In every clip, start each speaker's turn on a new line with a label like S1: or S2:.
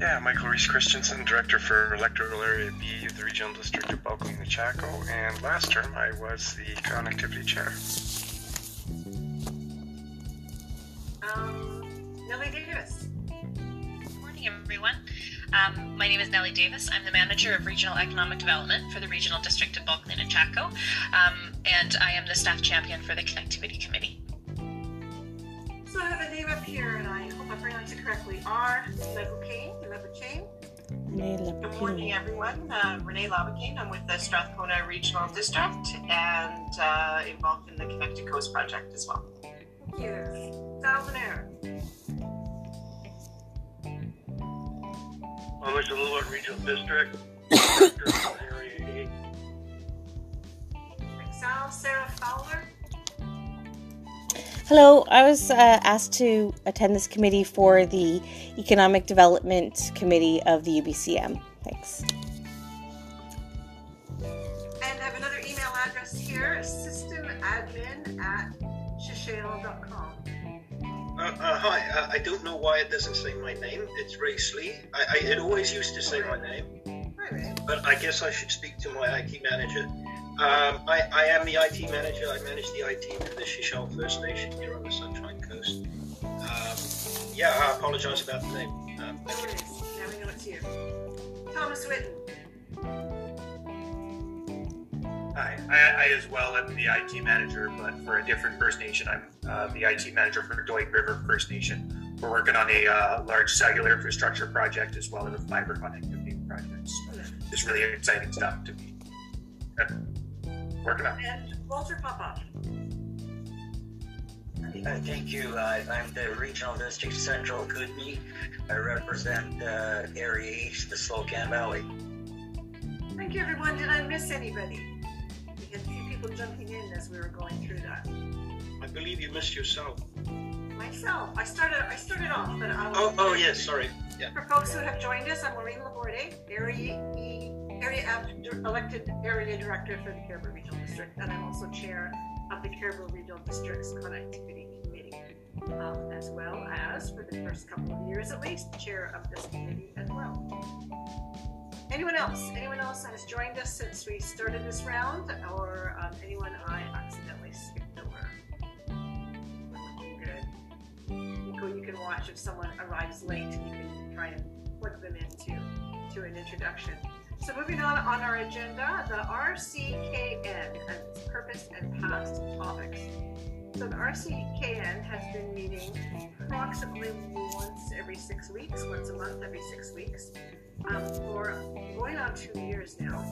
S1: Yeah, Michael Riis-Christensen, Director for Electoral Area B of the Regional District of Bulkley-Nechako, and last term I was the Connectivity Chair.
S2: Um, Nellie Davis.
S3: Good morning, everyone. Um, my name is Nellie Davis. I'm the manager of regional economic development for the regional district of Bulkley-Nechako, um, and I am the staff champion for the connectivity committee.
S2: So I have a name up here, and I hope I pronounce it correctly. R. Lebucain. Lebuchain.
S4: Renee
S5: Good morning, everyone. Uh, Renee Labakane. I'm with the Strathcona Regional District and uh, involved in the Connected Coast project as well.
S2: Thank you. Thousand
S6: I'm with the Lillooet Regional District. Director of Area
S2: Sal Sarah Fowler.
S4: Hello, I was uh, asked to attend this committee for the Economic Development Committee of the UBCM. Thanks.
S2: And I have another email address here, systemadmin at shishale.com.
S7: Uh, uh, hi, uh, I don't know why it doesn't say my name. It's Ray Slee. I, I, it always used to say my name,
S2: Hi, Ray.
S7: but I guess I should speak to my IT manager. Um, I, I am the IT manager. I manage the IT for the Shishal First Nation here on the Sunshine Coast. Um, yeah, I apologize about the name. Um,
S2: No worries. Now we know it's you. Thomas Whitten.
S8: Hi, I, I as well am the IT manager, but for a different First Nation. I'm uh, the IT manager for Doig River First Nation. We're working on a uh, large cellular infrastructure project as well as a fiber connectivity project. So it's really exciting stuff to be uh, working on.
S2: And Walter Popoff.
S9: Uh, thank you. Uh, I'm the Regional District Central Kootenay. I represent uh, Area East, the Slocan Valley.
S2: Thank you, everyone. Did I miss anybody? We had a few people jumping in as we were going through that.
S7: I believe you missed yourself.
S2: Myself, I started. I started off, but I will.
S7: Oh, oh yes, sorry. Yeah.
S2: For folks who have joined us, I'm Maureen LeBourdais, Area E, Area F, elected Area Director for the Cariboo Regional District, and I'm also Chair of the Cariboo Regional District's Connectivity Committee, um, as well as, for the first couple of years at least, Chair of this committee as well. Anyone else? Anyone else has joined us since we started this round, or um, anyone I accidentally skipped over? Good. Nico, you can watch if someone arrives late. You can try and plug them into to an introduction. So moving on on our agenda, the RCKN and its purpose and past topics. So the RCKN has been meeting approximately once every six weeks, once a month every six weeks, um, for going on two years now.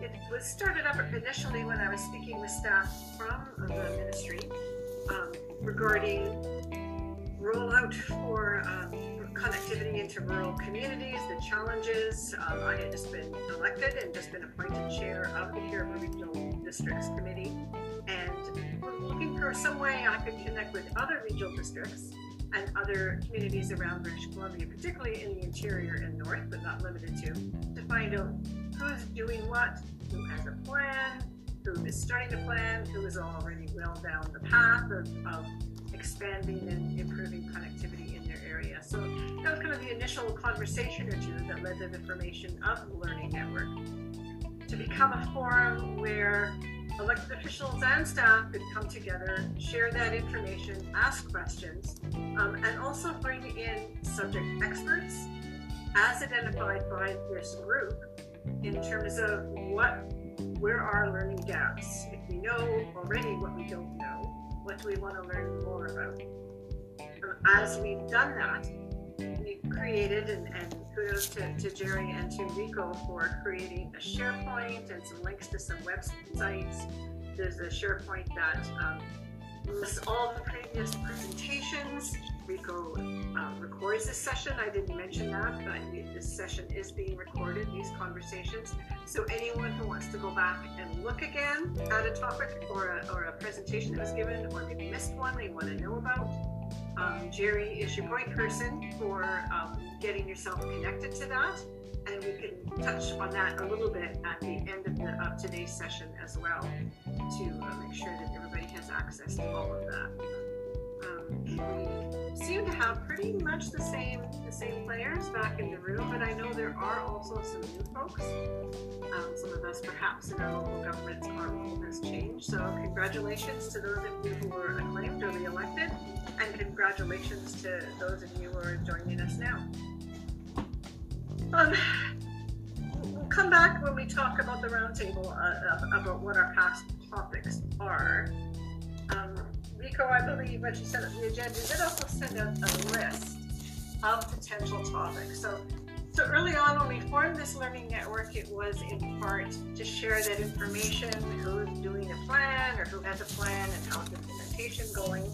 S2: It was started up initially when I was speaking with staff from the ministry um, regarding rollout for um, connectivity into rural communities, the challenges. Um, I had just been elected and just been appointed chair of the Cariboo Regional Districts Committee, and we're looking for some way I could connect with other regional districts and other communities around British Columbia, particularly in the interior and north, but not limited to, to find out who's doing what, who has a plan, who is starting to plan, who is already well down the path of, of expanding and improving connectivity area. So that was kind of the initial conversation or two that led to the formation of the Learning Network to become a forum where elected officials and staff could come together, share that information, ask questions, um, and also bring in subject experts as identified by this group in terms of what where are learning gaps. If we know already what we don't know, what do we want to learn more about? As we've done that, we've created, and, and kudos to, to Jerry and to Rico for creating a SharePoint and some links to some websites. There's a SharePoint that um, lists all the previous presentations. Rico uh, records this session. I didn't mention that, but this session is being recorded, these conversations. So anyone who wants to go back and look again at a topic or a, or a presentation that was given, or maybe missed one they want to know about, um, Jerry is your point person for um, getting yourself connected to that. And we can touch on that a little bit at the end of, the, of today's session as well to uh, make sure that everybody has access to all of that. Seem to have have pretty much the same the same players back in the room, but I know there are also some new folks. Um, some of us, perhaps, in our local governments, our role has changed. So, congratulations to those of you who were acclaimed or re-elected, and congratulations to those of you who are joining us now. Um, we'll come back when we talk about the roundtable uh, about what our past topics are. Um, Rico, I believe, when she sent out the agenda, did also send out a list of potential topics. So, so early on when we formed this learning network, it was in part to share that information, who's doing a plan or who has a plan and how's implementation going.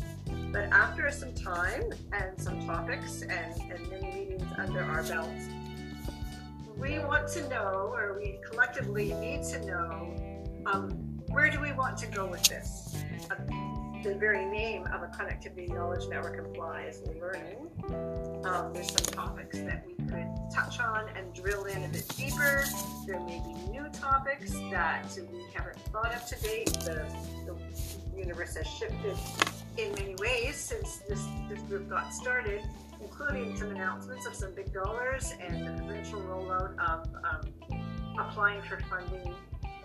S2: But after some time and some topics and, and many meetings under our belts, we want to know, or we collectively need to know, um, where do we want to go with this? The very name of a connectivity knowledge network implies learning. Um, there's some topics that we could touch on and drill in a bit deeper. There may be new topics that we haven't thought of to date. The, the universe has shifted in many ways since this, this group got started, including some announcements of some big dollars and the eventual rollout of um, applying for funding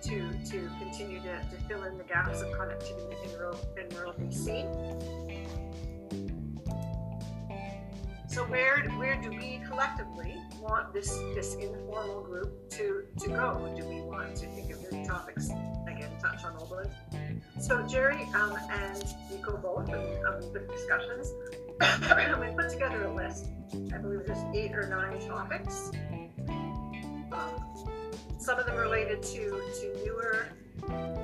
S2: to, to continue to, to fill in the gaps of connectivity in rural, in rural BC. So where where do we collectively want this this informal group to to go? Do we want to think of new topics again? Touch on all those. So Jerry um, and Nico both in um, with discussions, we put together a list. I believe there's eight or nine topics. Some of them related to, to newer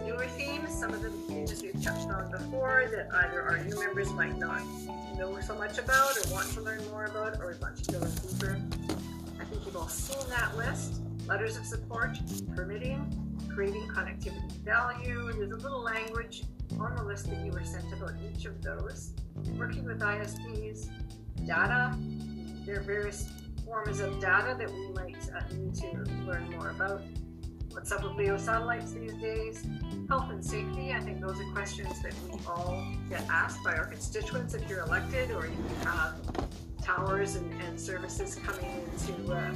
S2: newer themes, some of the themes we've touched on before that either our new members might not know so much about or want to learn more about or want to go deeper. I think you've all seen that list. Letters of support, permitting, creating connectivity value. There's a little language on the list that you were sent about each of those. Working with ISPs, data, there are various forms of data that we might uh, need to learn more about. What's up with LEO satellites these days? Health and safety, I think those are questions that we all get asked by our constituents if you're elected or you have towers and, and services coming into uh,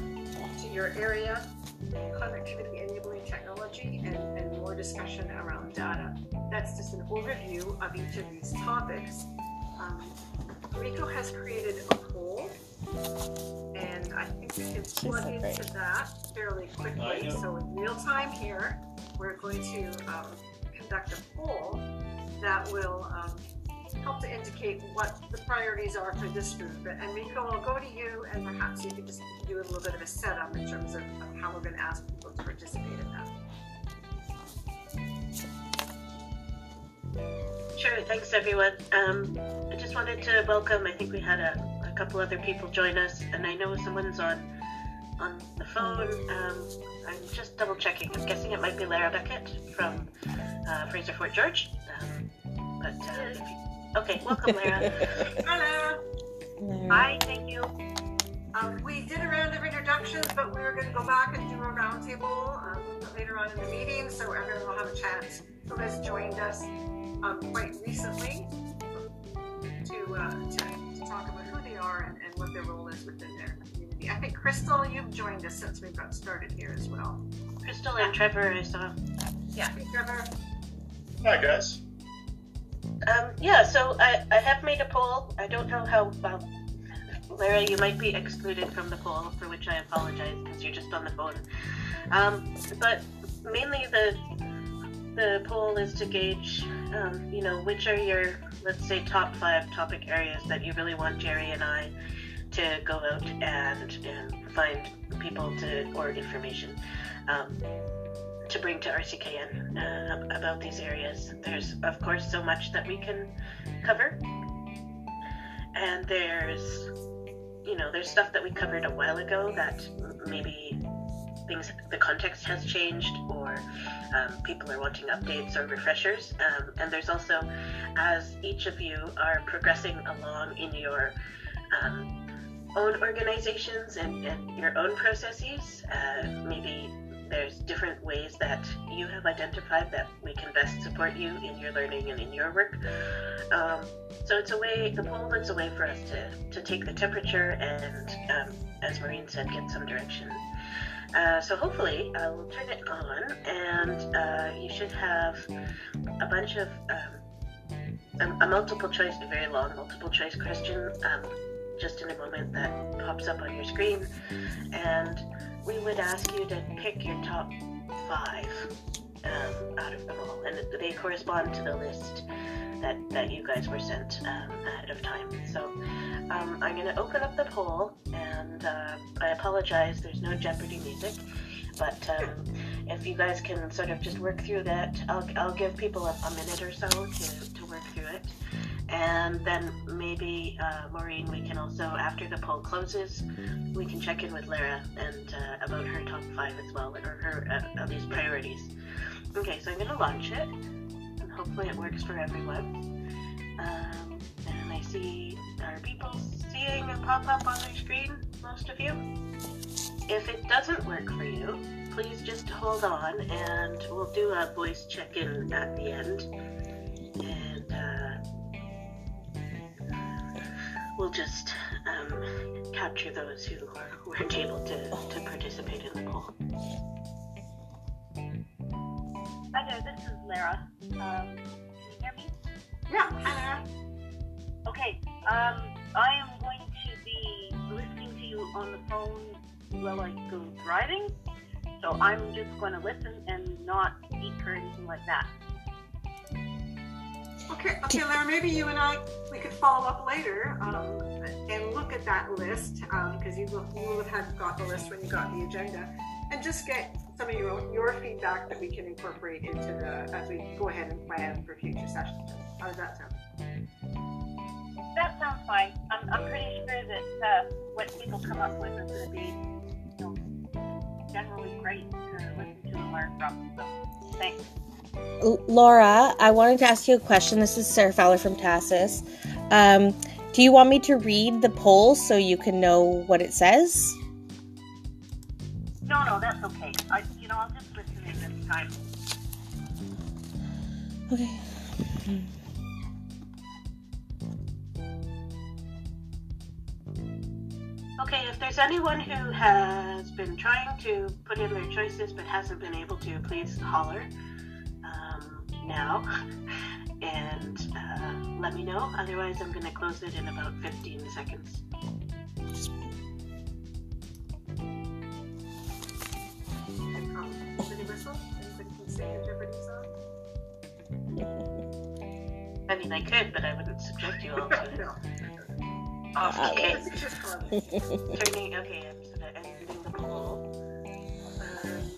S2: to your area. Connectivity enabling technology and, and more discussion around data. That's just an overview of each of these topics. Um, Rico has created a poll and I think we can plug so into that fairly quickly. So in real time here, we're going to um, conduct a poll that will um, help to indicate what the priorities are for this group. And Miko, I'll go to you, and perhaps you could just do a little bit of a setup in terms of, of how we're going to ask people to participate in that.
S10: Sure, thanks everyone. Um, I just wanted to welcome, I think we had a couple other people join us, and I know someone's on on the phone. Um, I'm just double checking. I'm guessing it might be Lara Beckett from uh, Fraser Fort George. Um, but uh, you, okay, welcome, Lara.
S2: Hello.
S10: Hi, thank you.
S2: Um, we did a round of introductions, but we were going to go back and do a roundtable um, later on in the meeting, so everyone will have a chance who has joined us um, quite recently to, uh, to, to talk about are and, and what their role is within their community. I think Crystal, you've joined us since we've got started here as well.
S10: Crystal and Trevor, I saw.
S2: Yeah, Trevor.
S6: Hi guys.
S10: Um, yeah, so I, I have made a poll. I don't know how well, Lara, you might be excluded from the poll, for which I apologize because you're just on the phone. Um, but mainly the the poll is to gauge, um, you know, which are your let's say top five topic areas that you really want Jerry and I to go out and and find people to or information um, to bring to RCKN uh, about these areas. There's of course so much that we can cover, and there's you know there's stuff that we covered a while ago that maybe things the context has changed or um, people are wanting updates or refreshers um, and there's also as each of you are progressing along in your um, own organizations and, and, your own processes uh, maybe there's different ways that you have identified that we can best support you in your learning and in your work. Um, so it's a way, the poll is a way for us to, to take the temperature and, um, as Maureen said, get some direction. Uh, so hopefully I will turn it on and uh, you should have a bunch of um, a, a, multiple choice, a very long multiple choice question um, just in a moment that pops up on your screen. And we would ask you to pick your top five um, out of them all. And they correspond to the list that, that you guys were sent um, ahead of time. So um, I'm going to open up the poll, and uh, I apologize, there's no Jeopardy music, but um, if you guys can sort of just work through that, I'll, I'll give people a, a minute or so to, to work through it. And then maybe, uh, Maureen, we can also, after the poll closes, we can check in with Lara and uh, about her top five as well, or her uh, at least priorities. Okay, so I'm going to launch it and hopefully it works for everyone. Um, and I see, are people seeing it pop up on their screen, most of you? If it doesn't work for you, please just hold on and we'll do a voice check-in at the end. And uh, we'll just um, capture those who weren't able to, to participate in the poll.
S11: Hi there, this is Lara. Um, can you hear me?
S2: Yeah, hi
S11: Okay, um, I am going to be listening to you on the phone while I go driving. So I'm just going to listen and not speak or anything like that.
S2: Okay, okay, Lara, maybe you and I, we could follow up later um, and look at that list because um, you, will, have got the list when you got the agenda and just get some of your your feedback that we can incorporate into the as we go ahead and plan for future sessions. How does that sound?
S11: That sounds fine. I'm, I'm pretty sure that uh, what people come up with is going to be you know, generally great to listen to and learn from. So thanks.
S4: Laura, I wanted to ask you a question. This is Sarah Fowler from TASIS. Um, do you want me to read the poll so you can know what it says?
S11: No, no, that's okay. I, you know, I'll just listen in this time.
S4: Okay.
S10: Okay, if there's anyone who has been trying to put in their choices but hasn't been able to, please holler um, now and uh, let me know. Otherwise, I'm going to close it in about 15 seconds. I mean, I could, but I wouldn't subject you all to it. Okay. Turning, okay, I'm just gonna ending the poll.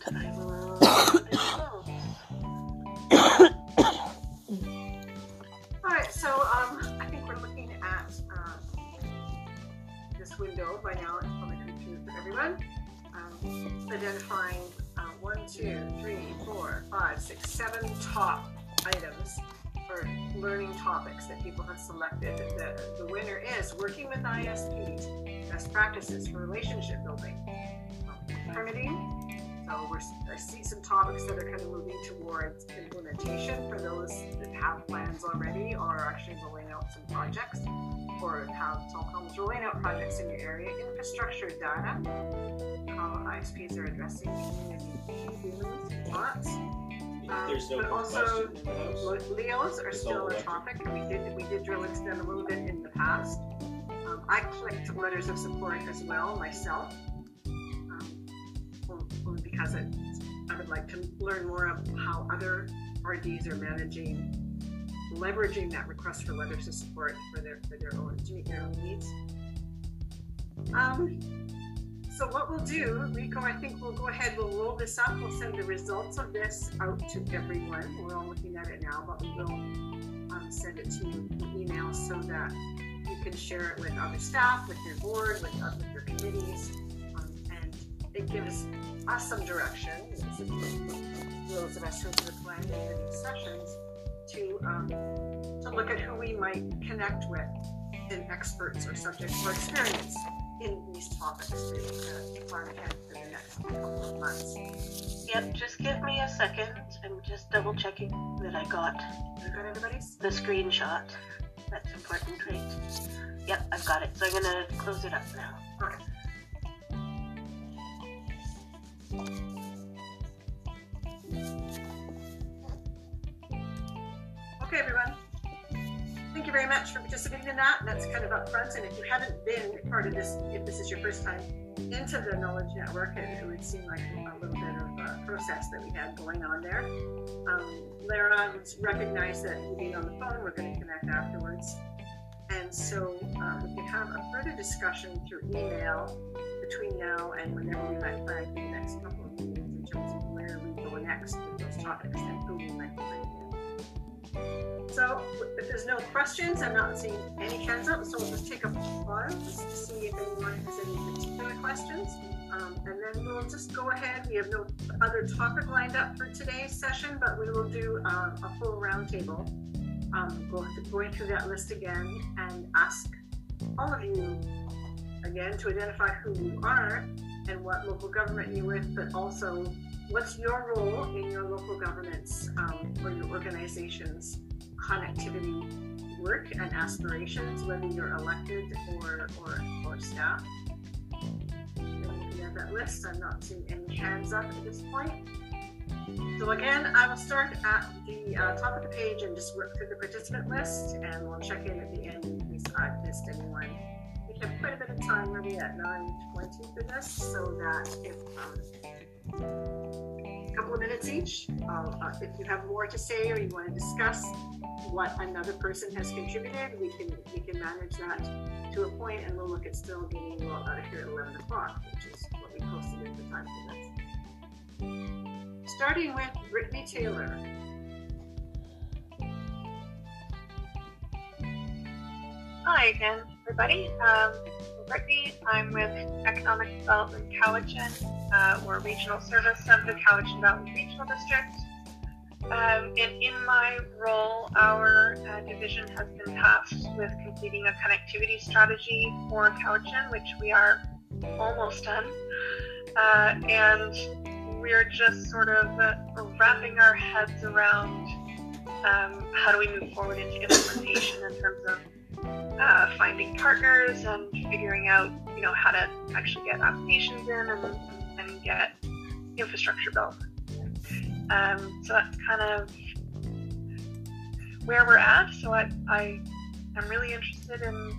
S10: And I will.
S2: Alright, so um, I think we're looking at um, this window by now. It's probably confused for everyone. Um, identifying uh, one, two, three, four, five, six, seven topics that people have selected. The, the winner is working with ISPs, best practices for relationship building, permitting. So we're, I see some topics that are kind of moving towards implementation for those that have plans already or are actually rolling out some projects or have telecoms rolling out projects in your area. Infrastructure data, how ISPs are addressing community thoughts
S12: there's no
S2: but also, Leos are still a topic. We did we did drill into them a little bit in the past. Um, I clicked letters of support as well myself, um, only because it, I would like to learn more of how other RDs are managing, leveraging that request for letters of support for their for their own to meet their own needs. Um, so what we'll do, Rico, I think we'll go ahead, we'll roll this up, we'll send the results of this out to everyone. We're all looking at it now, but we will um, send it to you in email so that you can share it with other staff, with your board, with, with your committees, um, and it gives us some direction, those of us who are planning for these sessions, to, um, to look at who we might connect with in experts or subject or experience in these topics to, uh, to plan ahead for the next couple of months.
S10: Yep, just give me a second. I'm just double checking that I got the screenshot. That's important, right? Yep, I've got it. So I'm gonna close it up now.
S2: Okay, everyone. Thank you very much for participating in that. That's kind of upfront. And if you haven't been part of this, if this is your first time into the Knowledge Network, it, it would seem like a little bit of a process that we had going on there. Um, Lara recognize that you being on the phone, we're going to connect afterwards. And so um, we can have a further discussion through email between now and whenever we might plan for the next couple of meetings in terms of where we go next with those topics and who we might be bringing in. So if there's no questions, I'm not seeing any hands up, so we'll just take a pause to see if anyone has any particular questions. Um, and then we'll just go ahead. We have no other topic lined up for today's session, but we will do um, a full roundtable um, go, going through that list again and ask all of you again to identify who you are and what local government you're with, but also what's your role in your local government's um, or your organization's connectivity work and aspirations, whether you're elected or, or, or staff. That list, I'm not seeing any hands up at this point. So again, I will start at the uh, top of the page and just work through the participant list, and we'll check in at the end in case I've missed anyone. We have quite a bit of time, we're at 9.20 for this, so that if um, couple of minutes each, uh, uh, if you have more to say or you want to discuss what another person has contributed, we can we can manage that to a point, and we'll look at still getting you all out of here at 11 o'clock, which is what we posted at the time for this starting with Brittany Taylor.
S13: Hi again, everybody. Um, Brittany, I'm with Economic Development Cowichan. Uh, regional service of the Cowichan Valley Regional District. Um, and in my role, our uh, division has been tasked with completing a connectivity strategy for Cowichan, which we are almost done. Uh, and we're just sort of uh, wrapping our heads around um, how do we move forward into implementation in terms of uh, finding partners and figuring out, you know, how to actually get applications in and, and get infrastructure built. Um, so that's kind of where we're at. So I, I am really interested in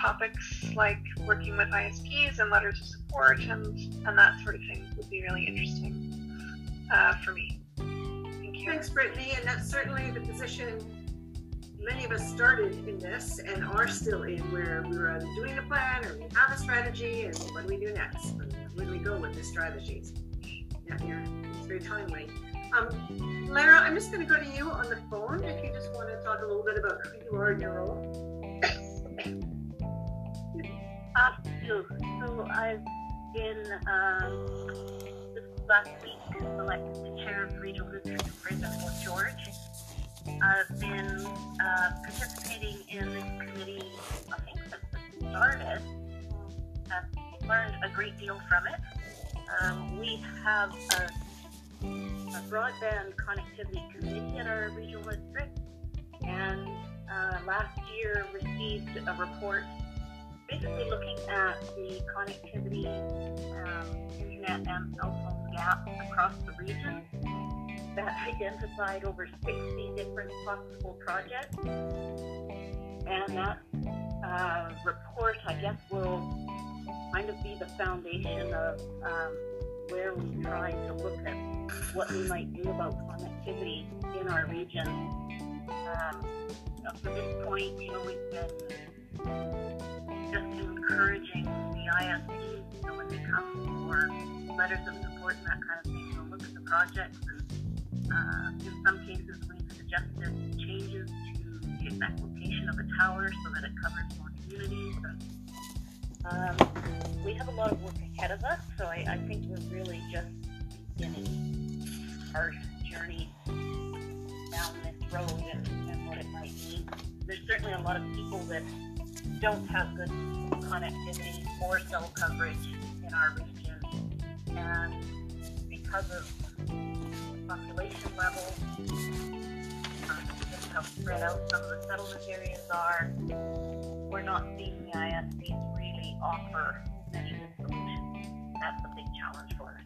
S13: topics like working with ISPs and letters of support and, and that sort of thing would be really interesting uh, for me. Thank you.
S2: Thanks, Brittany, and that's certainly the position many of us started in this and are still in, where we were doing a plan or we have a strategy, and what do we do next? Where do we go with the strategies? Yeah, yeah, it's very timely. Um, Lara, I'm just going to go to you on the phone if you just want to talk a little bit about who you are and your role.
S11: Uh, so, I've been um, this last week elected to chair of Regional District of Fort George. I've been uh, participating in this committee, I think, since it started. I've learned a great deal from it. Um, we have a, a, broadband connectivity committee at our regional district, and uh, last year received a report basically looking at the connectivity, um, internet, and cell phone gap across the region that identified over 60 different possible projects. And that uh, report, I guess, will kind of be the foundation of um, where we try to look at what we might do about connectivity in our region. Um, up to this point, you know, we've been just encouraging the ISPs, you know, when they come for letters of support and that kind of thing, we'll look at the projects and uh, in some cases we've suggested changes to the exact location of a tower so that it covers more communities. Um, we have a lot of work ahead of us, so I, I think we're really just beginning our journey down this road and, and what it might mean. There's certainly a lot of people that don't have good connectivity or cell coverage in our region. And because of population levels, just how spread out some of the settlement areas are, we're not seeing the ISPs really offer many good solutions. That's a big challenge for us.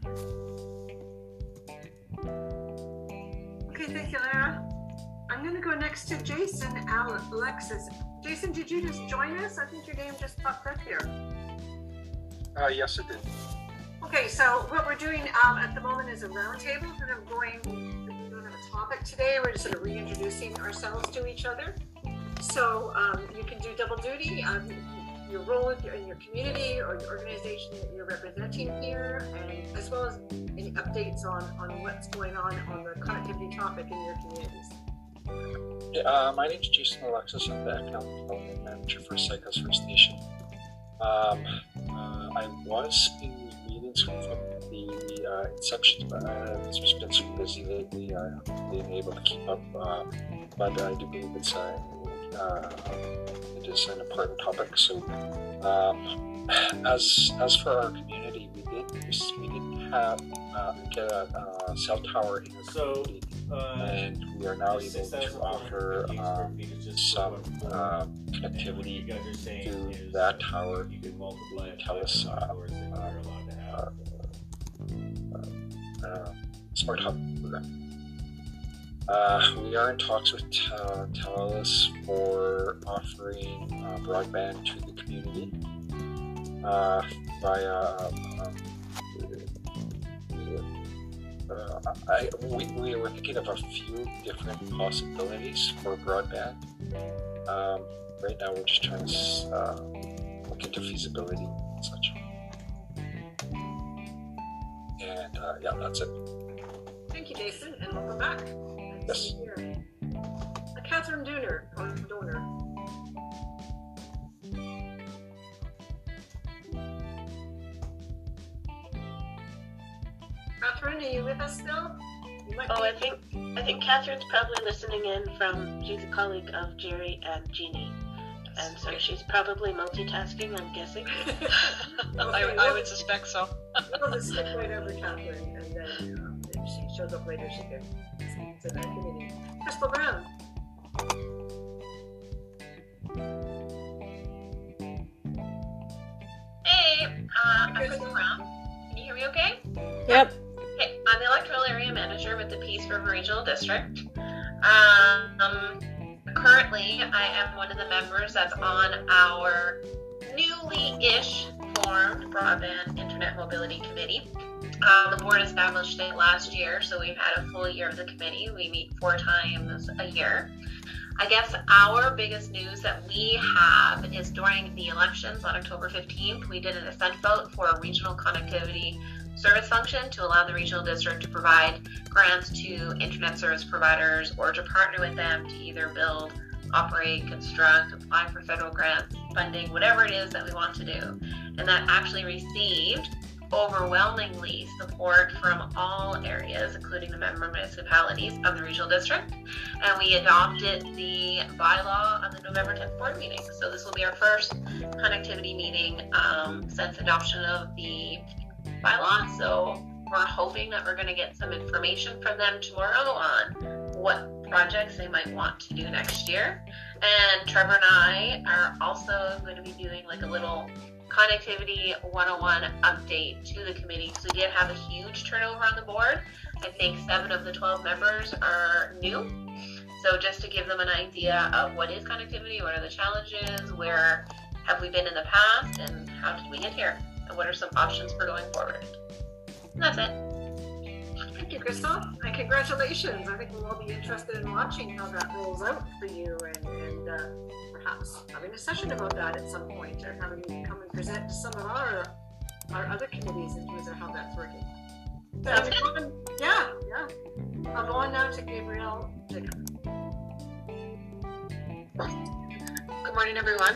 S2: Okay, thank you, Lara. I'm going to go next to Jason Alexis. Jason, did you just join us? I think your name just popped up here.
S1: Uh, yes, it did.
S2: Okay, so what we're doing um, at the moment is a roundtable, and I'm going, topic today, we're just sort of reintroducing ourselves to each other. So um, you can do double duty, um, your role in your, community or your organization that you're representing here, and as well as any updates on, on what's going on on the connectivity topic in your communities.
S14: Yeah, uh, my name is Jason Alexis. I'm the Economic Development Manager for Saik'uz First Nation. Um, uh, I was in meetings from the uh, inception, uh, it's just been so busy lately, I haven't been able to keep up. Uh, but I do believe it's uh, uh, it is an important topic. So, um, as as for our community, we did we did have uh, get a, a cell tower in the community, and we are now able to offer um, some uh, connectivity to that tower. The TELUS uh, uh, uh, uh, Smart Hub program. Uh, we are in talks with TELUS for offering uh, broadband to the community uh, via. Um, I, we, we were thinking of a few different possibilities for broadband. Um, right now, we're just trying to look into feasibility and such. And uh, yeah, that's it.
S2: Thank you, Jason, and welcome back.
S14: Yes.
S2: Here. Uh, Catherine Dooner, or Donor. Catherine, are you with us still?
S10: Oh, I think I think Catherine's probably listening in from. She's a colleague of Jerry and Jeannie, and so she's probably multitasking. I'm guessing.
S2: I, I would suspect so. we'll just skip right over Catherine, and then um, if she shows up later, she can speak to that committee. Crystal Brown.
S15: Hey, uh, I'm Crystal Brown. Can you hear me okay?
S4: Yep.
S15: Okay, I'm the electoral area manager with the Peace River Regional District. Um, currently, I am one of the members that's on our newly-ish formed broadband internet mobility committee. Um, the board established it last year, so we've had a full year of the committee. We meet four times a year. I guess our biggest news that we have is during the elections on October 15th, we did an assent vote for a regional connectivity service function to allow the regional district to provide grants to internet service providers or to partner with them to either build, operate, construct, apply for federal grants, funding, whatever it is that we want to do. And that actually received overwhelmingly support from all areas, including the member municipalities of the regional district. And we adopted the bylaw on the November 10th board meeting. So this will be our first connectivity meeting um, since adoption of the bylaw. So we're hoping that we're going to get some information from them tomorrow on what projects they might want to do next year. And Trevor and I are also going to be doing like a little connectivity 101 update to the committee because we did have a huge turnover on the board. I think seven of the 12 members are new. So just to give them an idea of what is connectivity, what are the challenges, where have we been in the past, and how did we get here, and what are some options for going forward. And that's it.
S2: Thank you, Crystal, and congratulations. I think we'll all be interested in watching how that rolls out for you and, and uh, perhaps having a session about that at some point or having you come and present to some of our our other committees in terms of how that's working. So, going- yeah, yeah. I'll go on now to Gabrielle Jacob.
S16: Good morning, everyone.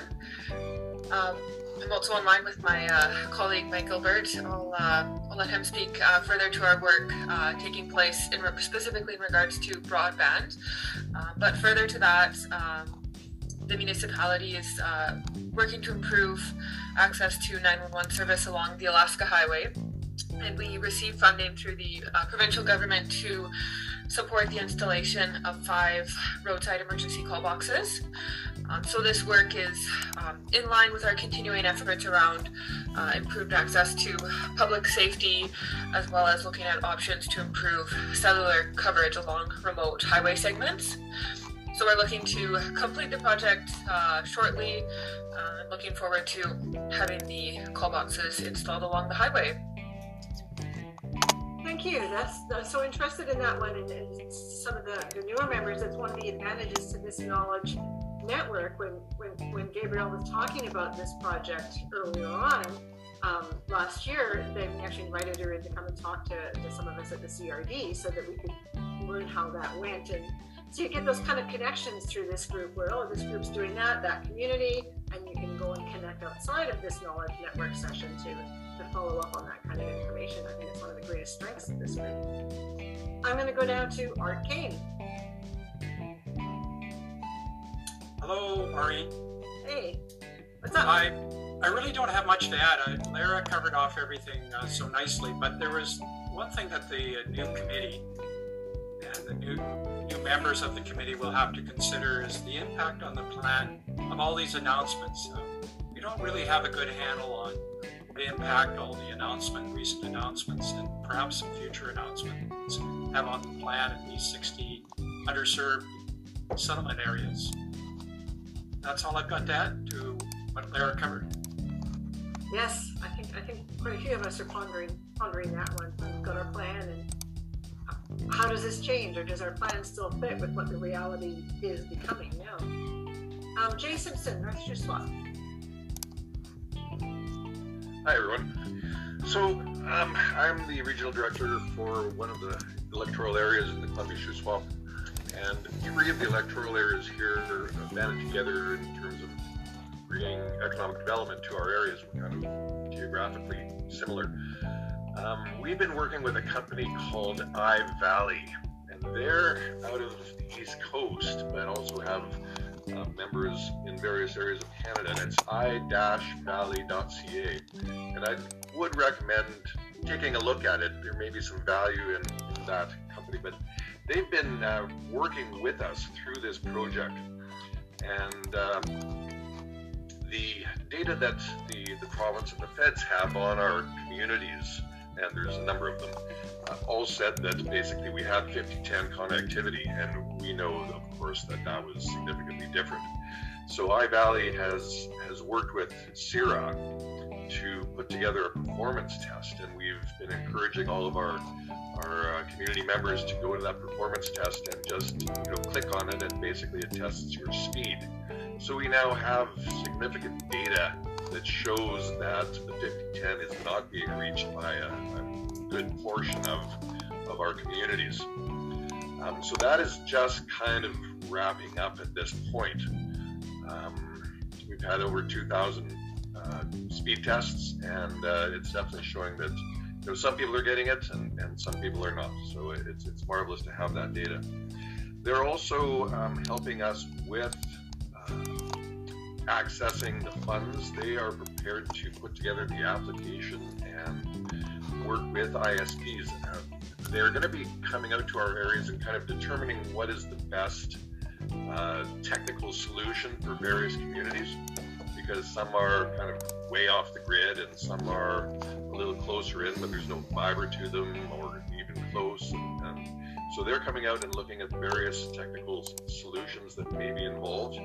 S16: Um, I'm also online with my uh, colleague Mike Gilbert. I'll, uh, I'll let him speak uh, further to our work uh, taking place in re- specifically in regards to broadband. Uh, but further to that, um, the municipality is uh, working to improve access to 911 service along the Alaska Highway. And we received funding through the provincial government to support the installation of five roadside emergency call boxes. Um, so this work is um, in line with our continuing efforts around uh, improved access to public safety, as well as looking at options to improve cellular coverage along remote highway segments. So we're looking to complete the project uh, shortly. Uh, looking forward to having the call boxes installed along the highway.
S2: Thank you. That's, that's so interested in that one and, and some of the, the newer members. That's one of the advantages to this knowledge network when, when, when Gabriel was talking about this project earlier on um, last year, they actually invited her in to come and talk to, to some of us at the CRD so that we could learn how that went. And so you get those kind of connections through this group where, oh, this group's doing that, that community, and you can go and connect outside of this knowledge network session to, to follow up on that kind information. I think it's one of the greatest strengths of this group. I'm going to go down to Art Kaehn.
S17: Hello, Maureen.
S2: Hey, what's up?
S17: I, I really don't have much to add. I, Lara covered off everything uh, so nicely, but there was one thing that the uh, new committee and the new new members of the committee will have to consider is the impact on the plan of all these announcements. Uh, we don't really have a good handle on impact all the announcement, recent announcements, and perhaps some future announcements have on the plan in these 60 underserved settlement areas that's all I've got to add to what Lara covered.
S2: Yes, I think I think quite a few of us are pondering pondering that one. We've got our plan, and how does this change, or does our plan still fit with what the reality is becoming now? Um, Jay Simpson, North Shuswap.
S18: Hi everyone. So um, I'm the regional director for one of the electoral areas in the Columbia Shuswap and three of the electoral areas here are banded together in terms of bringing economic development to our areas. We're kind of geographically similar. Um, we've been working with a company called iValley, and they're out of the East Coast, but also have uh, members in various areas of Canada, and it's i-valley.ca. And I would recommend taking a look at it. There may be some value in, in that company, but they've been uh, working with us through this project. And um, the data that the, the province and the feds have on our communities, and there's a number of them, uh, all said that basically we had 50-10 connectivity, and we know, of course, that that was significantly different. So iValley has has worked with CIRA to put together a performance test, and we've been encouraging all of our our uh, community members to go to that performance test and just you know click on it and basically it tests your speed. So we now have significant data that shows that the 5010 is not being reached by a, a good portion of of our communities. Um, so that is just kind of wrapping up at this point. Um, we've had over 2,000 uh, speed tests, and uh, it's definitely showing that you know, some people are getting it and, and some people are not. So it's, it's marvelous to have that data. They're also um, helping us with uh, accessing the funds. They are prepared to put together the application and work with ISPs. Uh, they're going to be coming out to our areas and kind of determining what is the best uh, technical solution for various communities because some are kind of way off the grid and some are a little closer in, but there's no fiber to them or even close. And, and so they're coming out and looking at various technical solutions that may be involved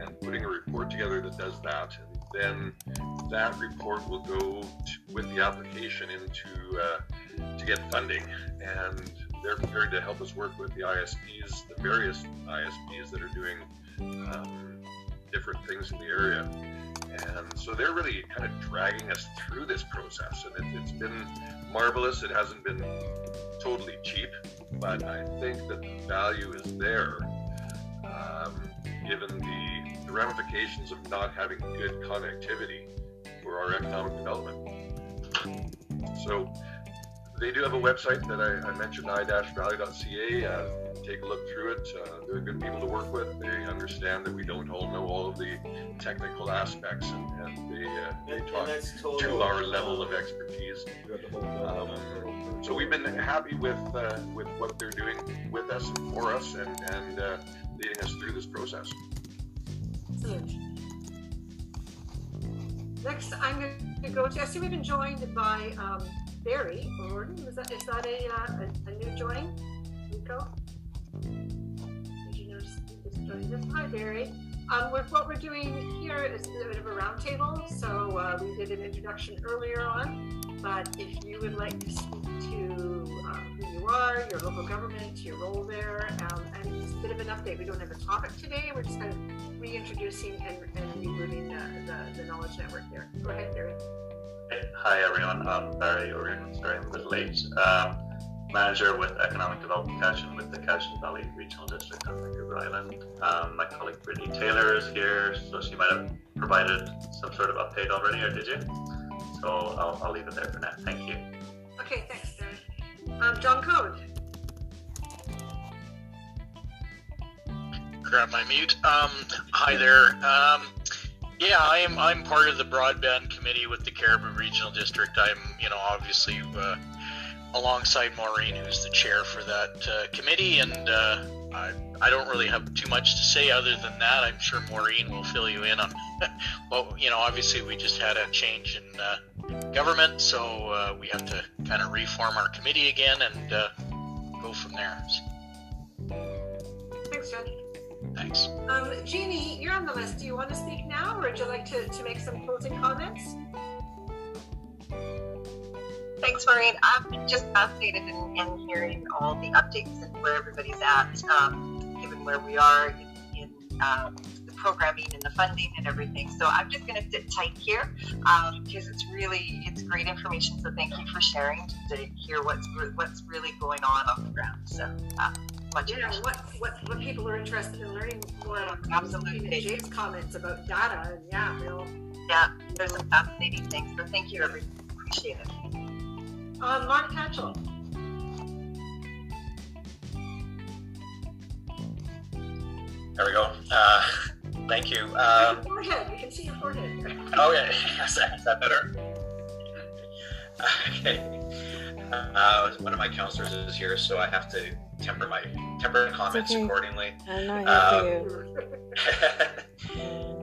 S18: and putting a report together that does that. And then that report will go to, with the application into uh, to get funding. And they're prepared to help us work with the ISPs, the various ISPs that are doing um, different things in the area. And so they're really kind of dragging us through this process. And it, has been marvelous. It hasn't been totally cheap, but I think that the value is there um, given the, the ramifications of not having good connectivity for our economic development. So they do have a website that I, I mentioned, i-valley.ca. Uh, take a look through it. Uh, they're good people to work with. They understand that we don't all know all of the technical aspects, and, and they, uh, they talk to our level of expertise. Um, so we've been happy with uh, with what they're doing with us and for us, and, and uh, leading us through this process.
S2: Excellent. Next, I'm going to go to. I see we've been joined by um, Barry Gordon. Is that is that a, uh, a, a new join? Nico? Did you notice? Hi, Barry. Um, with what we're doing here is a bit of a roundtable. So uh, we did an introduction earlier on, but if you would like to speak to um, who you are, your local government, your role there, um, and a bit of an update. We don't have a topic today. We're just kind of reintroducing and, and the, the, the knowledge network here. Go ahead, Barry.
S19: Hi everyone, I'm Barry O'Riordan, sorry I'm a bit late. Um, manager with Economic Development Cowichan with the Cowichan Valley Regional District on Vancouver Island. Um, my colleague Brittany Taylor is here, so she might have provided some sort of update already, or did you? So I'll, I'll leave it there for now. Thank you.
S2: Okay, thanks, Barry. Um, John Code.
S20: grab my mute. Um, hi there. Um, yeah, I am. I'm part of the broadband committee with the Cariboo Regional District. I'm, you know, obviously uh, alongside Maureen, who's the chair for that uh, committee, and uh, I, I don't really have too much to say other than that. I'm sure Maureen will fill you in on. well, you know, obviously we just had a change in uh, government, so uh, we have to kind of reform our committee again and uh, go from there.
S2: Thanks, John.
S20: Thanks.
S2: Um, Jeannie, you're on the list. Do you want to speak now, or would you like to, to make some closing comments?
S21: Thanks, Maureen. I'm just fascinated in, in hearing all the updates and where everybody's at, um, given where we are in, in um, the programming and the funding and everything. So I'm just going to sit tight here um, because it's really it's great information. So thank you for sharing to hear what's what's really going on on the ground. So. Uh, much
S2: know what, what what people are interested in learning more about absolutely Jake's comments about data and yeah real
S21: yeah there's some fascinating things so thank you everyone appreciate it
S2: um, Mark Tatchell
S22: there we go. Uh, thank you. Um,
S2: forehead. We can see your forehead.
S22: Okay is that, is that better. Okay. Uh, one of my counselors is here, so I have to temper my temper comments okay. accordingly.
S4: I'm not here um,
S22: for you.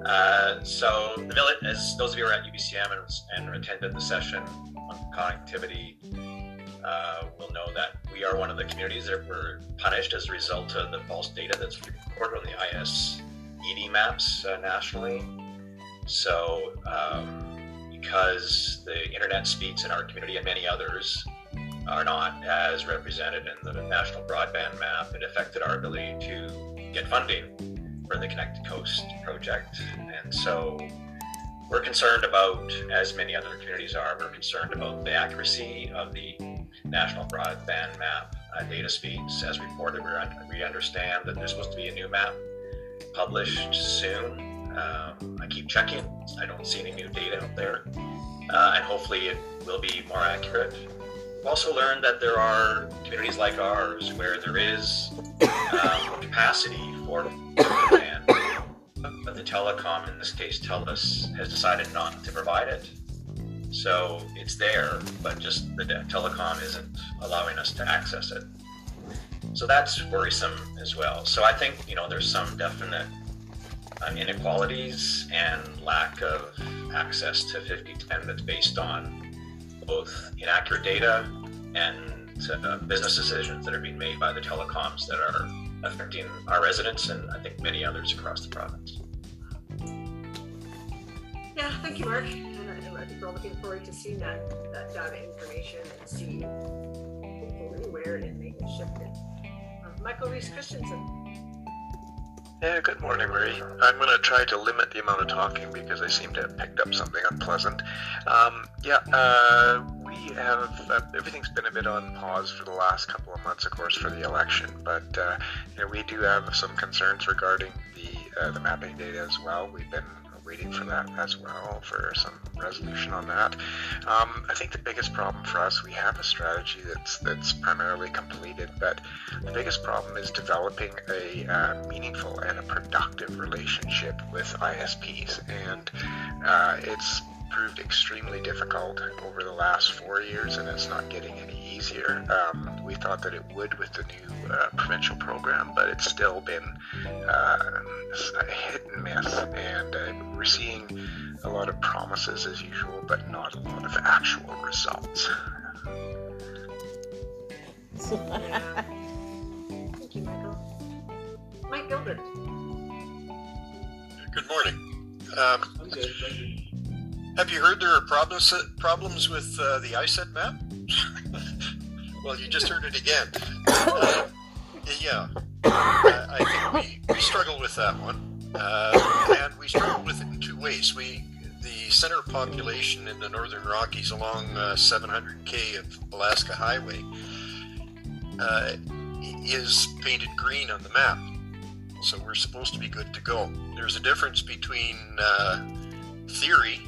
S22: uh, so the village, as those of you who are at UBCM and, and attended the session on connectivity, uh, will know that we are one of the communities that were punished as a result of the false data that's recorded on the IS ED maps uh, nationally. So. Um, because the internet speeds in our community and many others are not as represented in the national broadband map. It affected our ability to get funding for the Connected Coast project. And so we're concerned about, as many other communities are, we're concerned about the accuracy of the national broadband map uh, data speeds. As reported, we understand that there's supposed to be a new map published soon. Um, I keep checking. I don't see any new data out there. Uh, and hopefully it will be more accurate I've also learned that there are communities like ours where there is um, capacity for broadband, but the telecom, in this case TELUS, has decided not to provide it. So it's there, but just the telecom isn't allowing us to access it. So that's worrisome as well. So I think you know there's some definite uh, inequalities and lack of access to 5010 that's based on both inaccurate data and uh, business decisions that are being made by the telecoms that are affecting our residents and I think many others across the province.
S2: Yeah, thank you, Mark. And I think we're all looking forward to seeing that, that data information and see hopefully where it may get shifted. Um, Michael Riis-Christensen.
S23: Yeah, good morning, Marie. I'm going to try to limit the amount of talking because I seem to have picked up something unpleasant. Um, yeah, uh, we have uh, everything's been a bit on pause for the last couple of months, of course, for the election. But uh, you know, we do have some concerns regarding the uh, the mapping data as well. We've been waiting for that as well for some resolution on that. Um, I think the biggest problem for us, we have a strategy that's that's primarily completed, but the biggest problem is developing a uh, meaningful and a productive relationship with ISPs, and uh, it's proved extremely difficult over the last four years, and it's not getting any easier. Um, we thought that it would with the new uh, provincial program, but it's still been uh, a hit and miss, and uh, we're seeing a lot of promises as usual, but not a lot of actual results.
S2: Thank you, Michael. Mike Gilbert.
S24: Good morning. Um, have you heard there are problems problems with uh, the ISED map? well, you just heard it again. Uh, yeah, uh, I think we, we struggle with that one, uh, and we struggle with it in two ways. We the center population in the Northern Rockies along 700k uh, of Alaska Highway uh, is painted green on the map, so we're supposed to be good to go. There's a difference between theory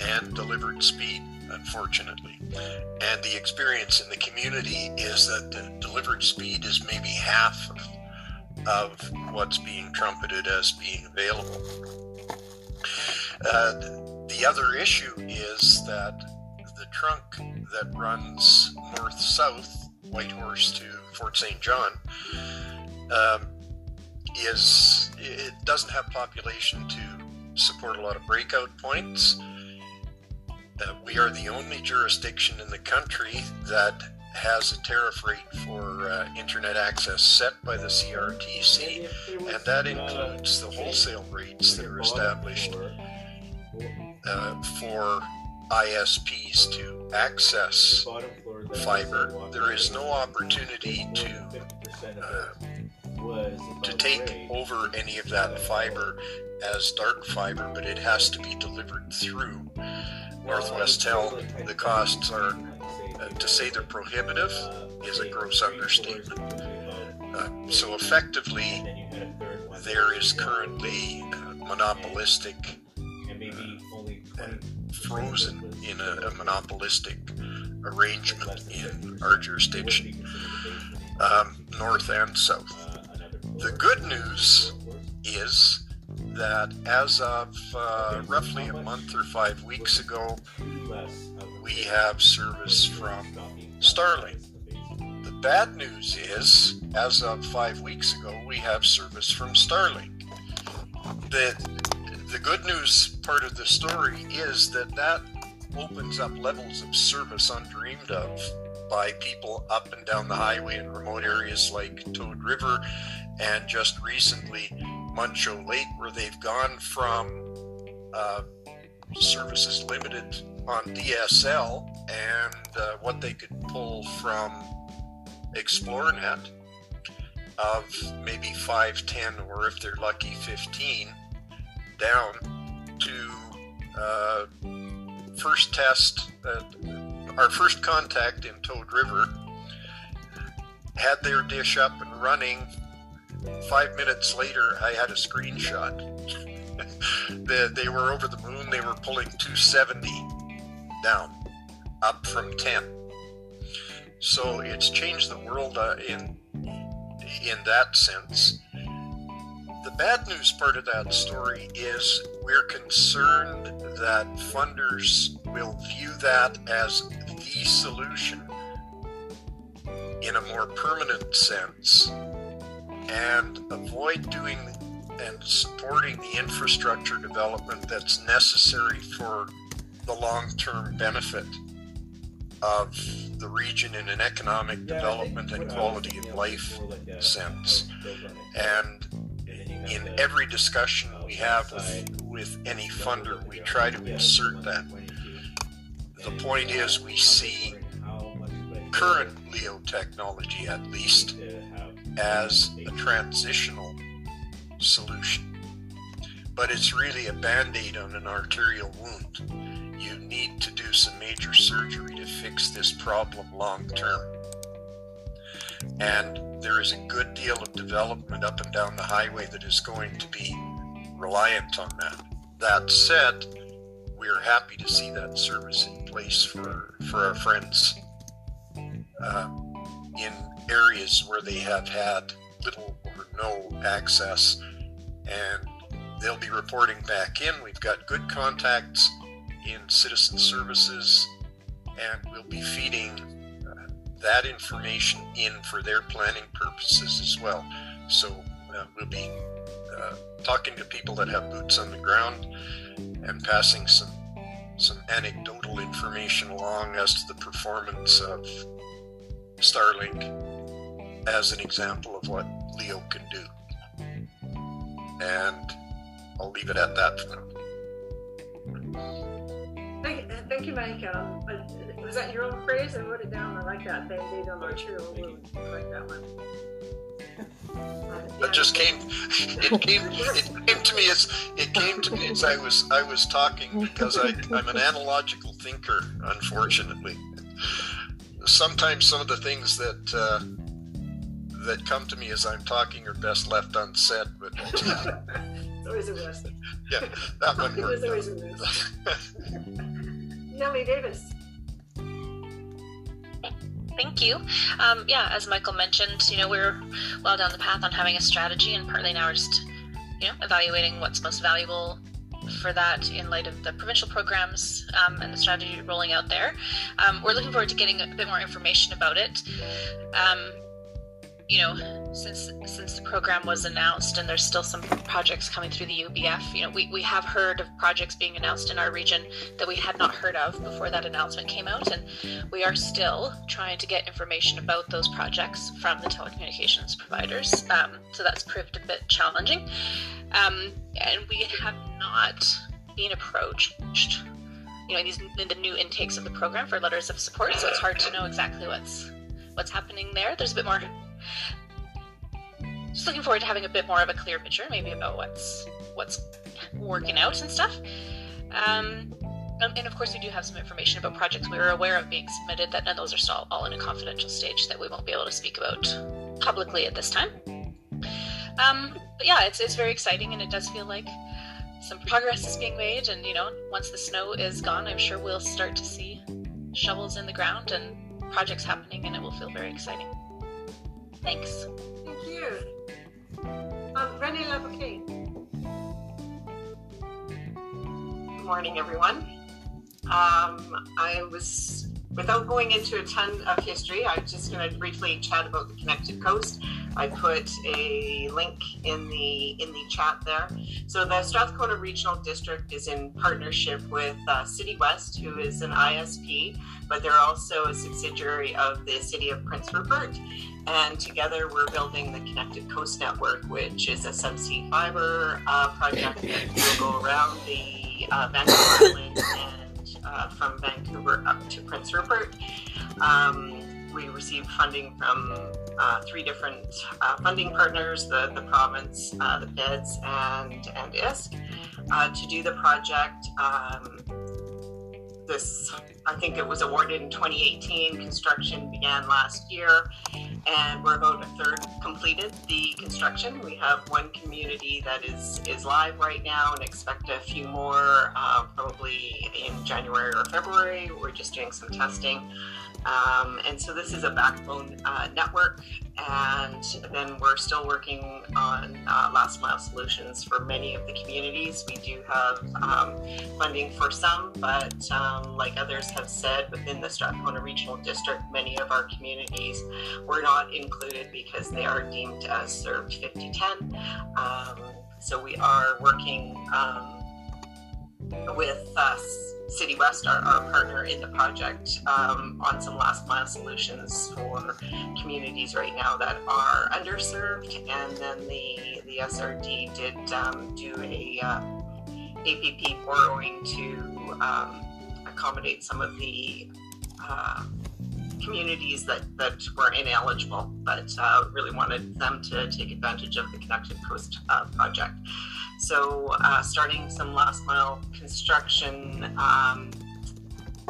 S24: and delivered speed, unfortunately. And the experience in the community is that the delivered speed is maybe half of, of what's being trumpeted as being available. Uh, the other issue is that the trunk that runs north south, Whitehorse to Fort St. John, um, is it doesn't have population to support a lot of breakout points we are the only jurisdiction in the country that has a tariff rate for uh, internet access set by the CRTC, and that includes the wholesale rates that are established uh, for ISPs to access fiber. There is no opportunity to uh, to take over any of that fiber as dark fiber, but it has to be delivered through Northwestel, the costs are, uh, to say they're prohibitive is a gross understatement. Uh, so effectively, there is currently monopolistic, uh, frozen in a, a, monopolistic arrangement in our jurisdiction, um, north and south. The good news is that as of uh, roughly a month or five weeks ago, we have service from Starlink. The bad news is, as of five weeks ago, we have service from Starlink. The, the good news part of the story is that that opens up levels of service undreamed of by people up and down the highway in remote areas like Toad River and just recently Muncho Lake, where they've gone from uh, services limited on DSL and uh, what they could pull from Xplornet of maybe 5, 10, or if they're lucky, 15 down to uh, first test, uh, our first contact in Toad River had their dish up and running five minutes later, I had a screenshot. the, they were over the moon. They were pulling 270 down, up from 10. So it's changed the world uh, in in that sense. The bad news part of that story is we're concerned that funders will view that as the solution in a more permanent sense and avoid doing and supporting the infrastructure development that's necessary for the long term benefit of the region in an economic development and quality of life sense. And in every discussion we have with, with any funder, we try to insert that. The point is, we see current LEO technology, at least, as a transitional solution. But it's really a band aid on an arterial wound. You need to do some major surgery to fix this problem long term. And there is a good deal of development up and down the highway that is going to be reliant on that. that said, we're happy to see that service in place for, for our friends uh, in areas where they have had little or no access. And they'll be reporting back in. We've got good contacts in citizen services, and we'll be feeding uh, that information in for their planning purposes as well. So uh, we'll be uh, talking to people that have boots on the ground and passing some some anecdotal information along as to the performance of Starlink as an example of what Leo can do. And I'll leave it at that for
S2: now. Thank, thank you, Mike. Um, was that your own phrase? I wrote it down. I like that. They, they don't know. I like that one.
S24: It just came. It came. It came to me as it came to me as I was I was talking because I, I'm an analogical thinker. Unfortunately, sometimes some of the things that uh, that come to me as I'm talking are best left unsaid. But
S2: it's always a risk.
S24: Yeah, that one
S2: worked. It was always a risk. Nellie Davis.
S3: Thank you. Um, yeah, as Michael mentioned, you know, we're well down the path on having a strategy, and partly now we're just, you know, evaluating what's most valuable for that in light of the provincial programs um, and the strategy rolling out there. Um, we're looking forward to getting a bit more information about it. Um, you know, since since the program was announced and there's still some projects coming through the UBF, you know, we, we have heard of projects being announced in our region that we had not heard of before that announcement came out, and we are still trying to get information about those projects from the telecommunications providers. Um, so that's proved a bit challenging, um, and we have not been approached you know in these in the new intakes of the program for letters of support. So it's hard to know exactly what's what's happening there. There's a bit more just looking forward to having a bit more of a clear picture, maybe about what's what's working out and stuff. Um, and of course, we do have some information about projects we were aware of being submitted. That none of those are still all in a confidential stage that we won't be able to speak about publicly at this time. Um, but yeah, it's it's very exciting, and it does feel like some progress is being made. And you know, once the snow is gone, I'm sure we'll start to see shovels in the ground and projects happening, and it will feel very exciting. Thanks.
S2: Thank you. Um, Renee Labouquet.
S5: Good morning, everyone. Um, I was, without going into a ton of history, I'm just going to briefly chat about the Connected Coast. I put a link in the in the chat there. So the Strathcona Regional District is in partnership with uh, CityWest, who is an ISP, but they're also a subsidiary of the City of Prince Rupert. And together we're building the Connected Coast Network, which is a subsea fiber uh, project that will go around the uh, Vancouver Island and uh, from Vancouver up to Prince Rupert. Um, we received funding from uh, three different uh, funding partners the, the province, uh, the feds, and, and ISC uh, to do the project. Um, this, I think it was awarded in 2018. Construction began last year, and we're about a third completed the construction. We have one community that is is live right now, and expect a few more uh, probably in January or February. We're just doing some testing. Um, and so this is a backbone uh, network, and then we're still working on uh, last mile solutions for many of the communities. We do have um, funding for some, but um, like others have said, within the Strathcona Regional District, many of our communities were not included because they are deemed as served 5010. Um, so we are working um, with us CityWest, our, our partner in the project, um, on some last mile solutions for communities right now that are underserved. And then the, the SRD did um, do a uh, APP borrowing to um, accommodate some of the uh, communities that, that were ineligible, but uh, really wanted them to take advantage of the Connected Coast uh, project. So, uh, starting some last mile construction um,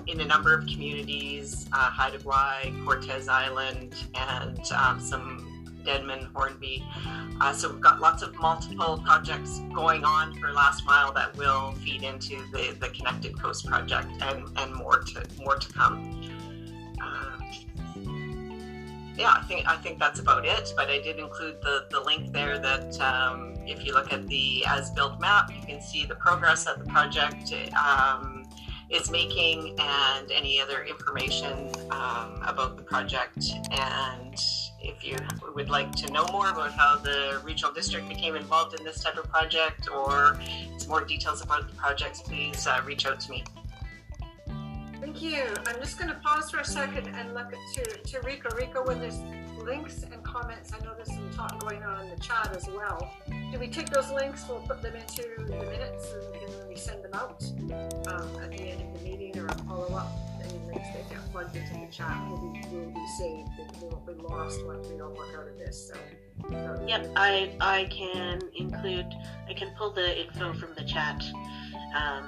S5: in a number of communities, uh, Haida Gwaii, Cortes Island, and um, some Denman, Hornby. Uh, so we've got lots of multiple projects going on for last mile that will feed into the, the Connected Coast project and, and more to more to come. Uh, yeah, I think I think that's about it. But I did include the, the link there that um, if you look at the as built map, you can see the progress that the project um, is making and any other information um, about the project. And if you would like to know more about how the regional district became involved in this type of project or some more details about the projects, please uh, reach out to me.
S2: Thank you. I'm just going to pause for a second and look to, to Rico. Rico, when there's links and comments, I know there's some talk going on in the chat as well. Do we take those links? We'll put them into the minutes and, and we send them out um, at the end of the meeting or a follow up. Any links that get plugged into the chat will be, will be saved they won't be lost once we all work out of this. So, so
S10: Yep, I I can include. I can pull the info from the chat, um,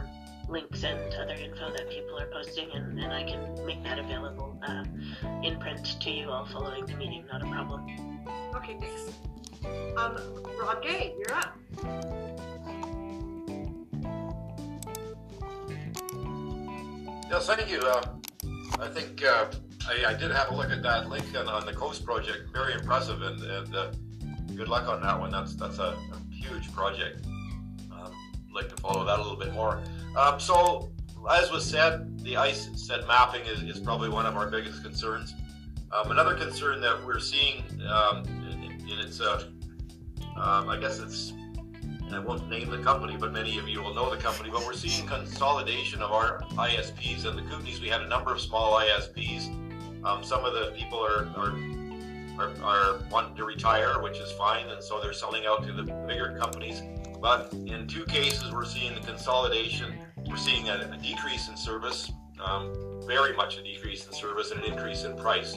S10: links and other info that people are posting, and, and I can make that available uh, in print to you all following the meeting. Not a problem.
S2: Okay, thanks. Um, Rob Gay, you're up.
S25: Yes, thank you. Uh, I think uh, I, I did have a look at that link on, on the Coast project. Very impressive, and, and uh, good luck on that one. That's that's a, a huge project. Like to follow that a little bit more. Um, so, as was said, the ISED mapping is, is probably one of our biggest concerns. Um, another concern that we're seeing, um, and it's uh, um, I guess it's I won't name the company, but many of you will know the company. But we're seeing consolidation of our ISPs and the Kootenays. We had a number of small ISPs. Um, some of the people are, are are, are wanting to retire, which is fine, and so they're selling out to the bigger companies. But in two cases, we're seeing the consolidation. We're seeing a, a decrease in service, um, very much a decrease in service, and an increase in price.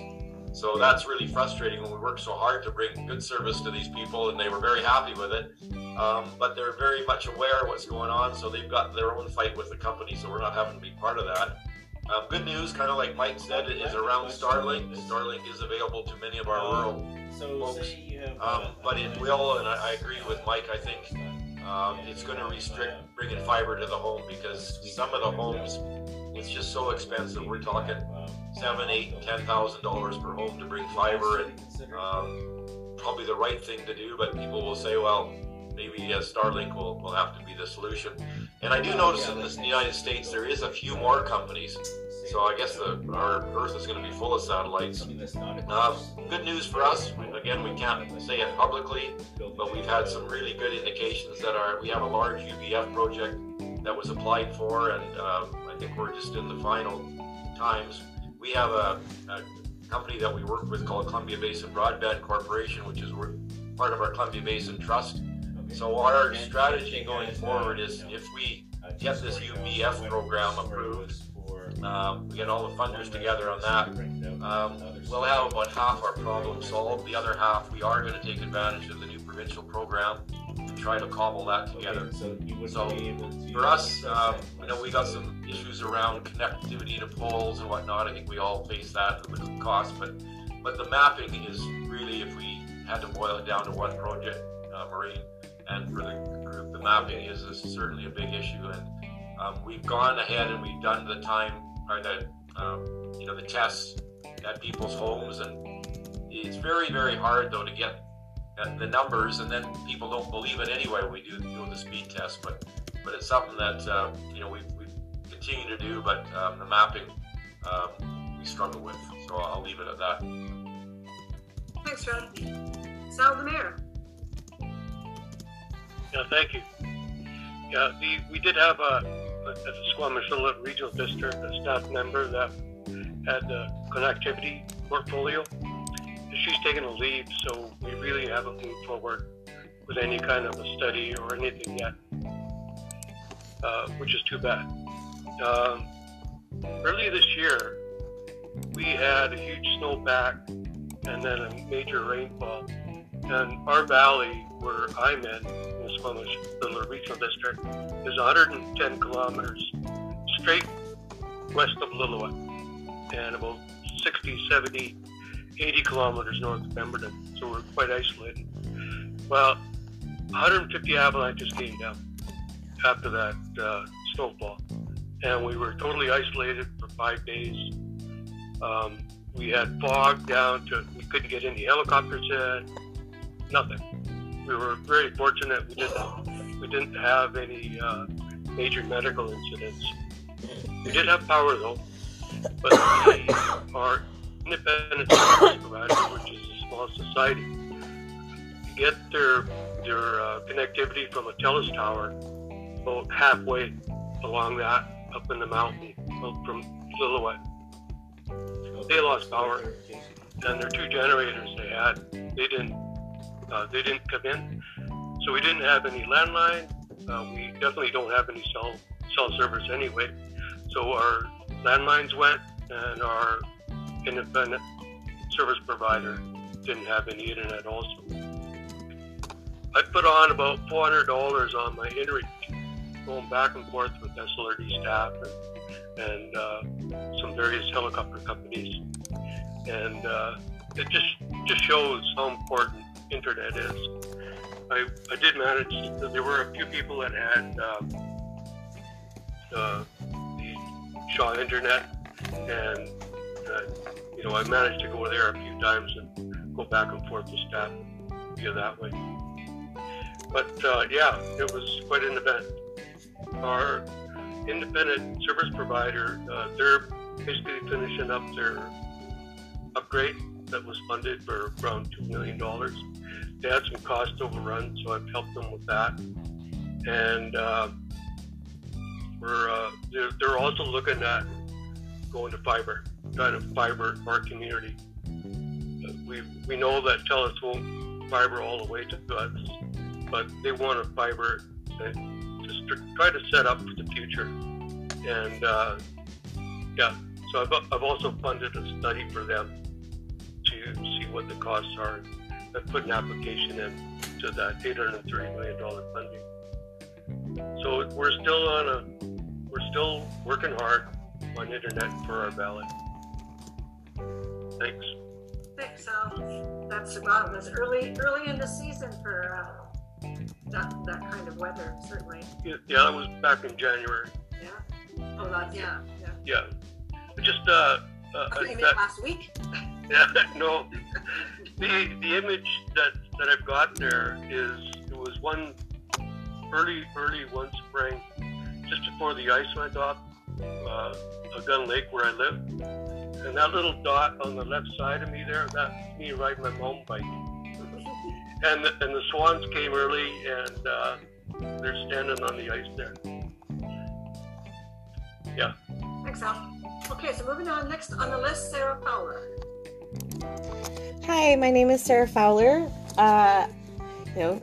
S25: So that's really frustrating when we work so hard to bring good service to these people, and they were very happy with it. Um, but they're very much aware of what's going on, so they've got their own fight with the company, so we're not having to be part of that. Um, good news, kind of like Mike said, is around Starlink. Starlink is available to many of our rural folks, um, but it will, and I, I agree with Mike. I think um, it's going to restrict bringing fiber to the home because some of the homes, it's just so expensive. We're talking seven, eight, ten thousand dollars per home to bring fiber, and um, probably the right thing to do. But people will say, well, maybe uh, Starlink will, will have to be the solution. And I do notice in the United States there is a few more companies. So I guess the, our Earth is going to be full of satellites. Uh, good news for us. Again, we can't say it publicly, but we've had some really good indications that our we have a large UBF project that was applied for, and um, I think we're just in the final times. We have a, a company that we work with called Columbia Basin Broadband Corporation, which is part of our Columbia Basin Trust. So our strategy going forward is if we get this UBF program approved, um, we get all the funders together on that, um, we'll have about half our problem solved. The other half, we are going to take advantage of the new provincial program and try to cobble that together. So for us, um, I know we got some issues around connectivity to poles and whatnot. I think we all face that with the cost, but but the mapping is really, if we had to boil it down to one project, uh, Maureen, and for the group, the mapping is, is certainly a big issue. And um, we've gone ahead and we've done the time or the um, you know the tests at people's homes, and it's very very hard though to get the numbers, and then people don't believe it anyway. We do do the speed test, but but it's something that uh, you know we we continue to do, but um, the mapping um, we struggle with. So I'll leave it at that.
S2: Thanks, Rob. Sal the mayor.
S6: Yeah, thank you. Yeah, the, we did have a, at the Squamish-Lillooet Regional District, a staff member that had the connectivity portfolio. She's taken a leave, so we really haven't moved forward with any kind of a study or anything yet, uh, which is too bad. Um, early this year, we had a huge snowpack and then a major rainfall. And our valley, where I'm in, in the Squamish Little Regional District, is 110 kilometers straight west of Lillooet and about 60, 70, 80 kilometers north of Pemberton. So so we're quite isolated. Well, 150 avalanches came down after that uh, snowfall, and we were totally isolated for five days. Um, we had fog down to we couldn't get any helicopters in, nothing. We were very fortunate we didn't we didn't have any uh, major medical incidents. We did have power though, but we, our independent service provider, which is a small society, get their their uh, connectivity from a TELUS tower about halfway along that up in the mountain from Lillooet. They lost power, and their two generators they had, they didn't uh, they didn't come in, so we didn't have any landline. Uh, we definitely don't have any cell cell service anyway. So our landlines went, and our independent service provider didn't have any internet also. I put on about $400 on my inReach, going back and forth with SLRD staff and, and uh, some various helicopter companies. And uh, it just, just shows how important internet is. I, I did manage, there were a few people that had um, uh, the Shaw internet, and uh, you know I managed to go there a few times and go back and forth with staff via that way. But uh, yeah, it was quite an event. Our independent service provider, uh, they're basically finishing up their upgrade that was funded for around $2 million. They had some cost overruns, so I've helped them with that. And uh, we're, uh, they're, they're also looking at going to fiber, trying to fiber our community. We, we know that TELUS won't fiber all the way to us, but they want to fiber and just try to set up for the future. And uh, yeah, so I've, I've also funded a study for them to see what the costs are. I've put an application in to that $830 million funding. So we're still on a, we're still working hard on internet for our ballot. Thanks.
S2: Thanks, Al. That's about that's early early in the season for uh, that that kind of weather, certainly.
S6: Yeah, yeah, that was back in January.
S2: Yeah. Oh, that's yeah, yeah.
S6: Yeah. Just uh, uh, that-
S2: last week.
S6: Yeah, no. The the image that that I've got there is it was one early early one spring, just before the ice went off, uh, a Gun Lake where I live, and that little dot on the left side of me there, that's me riding my mountain bike. And the, and the swans came early, and uh, they're standing on the ice there. Yeah.
S2: Thanks, Al. Okay, so moving on. Next on the list, Sarah Fowler.
S4: Hi, my name is Sarah Fowler. Uh, you know,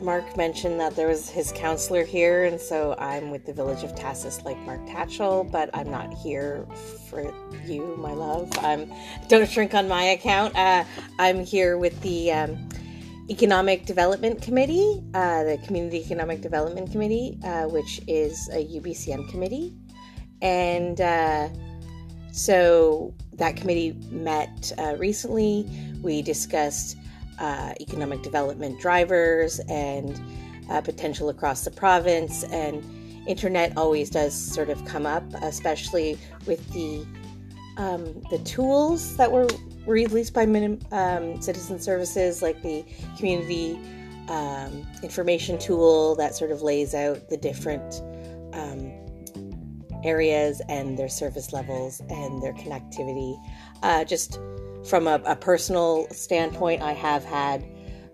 S4: Mark mentioned that there was his counselor here, and so I'm with the Village of Tahsis, like Mark Tatchell, but I'm not here for you, my love. Um, don't shrink on my account. Uh, I'm here with the um, Economic Development Committee, uh, the Community Economic Development Committee, uh, which is a UBCM committee, and uh, so that committee met uh, recently. We discussed uh, economic development drivers and uh, potential across the province. And internet always does sort of come up, especially with the um, the tools that were released by um, Citizen Services, like the community um, information tool that sort of lays out the different um, areas and their service levels and their connectivity. Uh, just from a, a, personal standpoint, I have had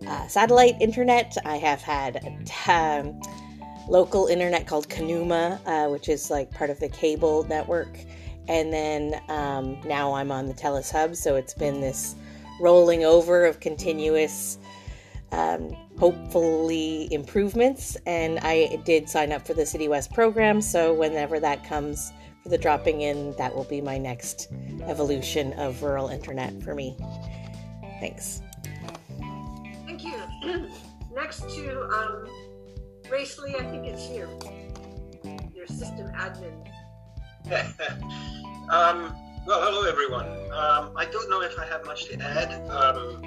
S4: uh, satellite internet. I have had um, local internet called Kanuma, uh, which is like part of the cable network. And then um, now I'm on the Telus Hub, so it's been this rolling over of continuous um, hopefully improvements. And I did sign up for the CityWest program, so whenever that comes for the dropping in, that will be my next evolution of rural internet for me. Thanks.
S2: Thank you. Next to um, Grace Lee, I think it's you, your system admin.
S7: um, well, hello everyone. Um, I don't know if I have much to add. Um,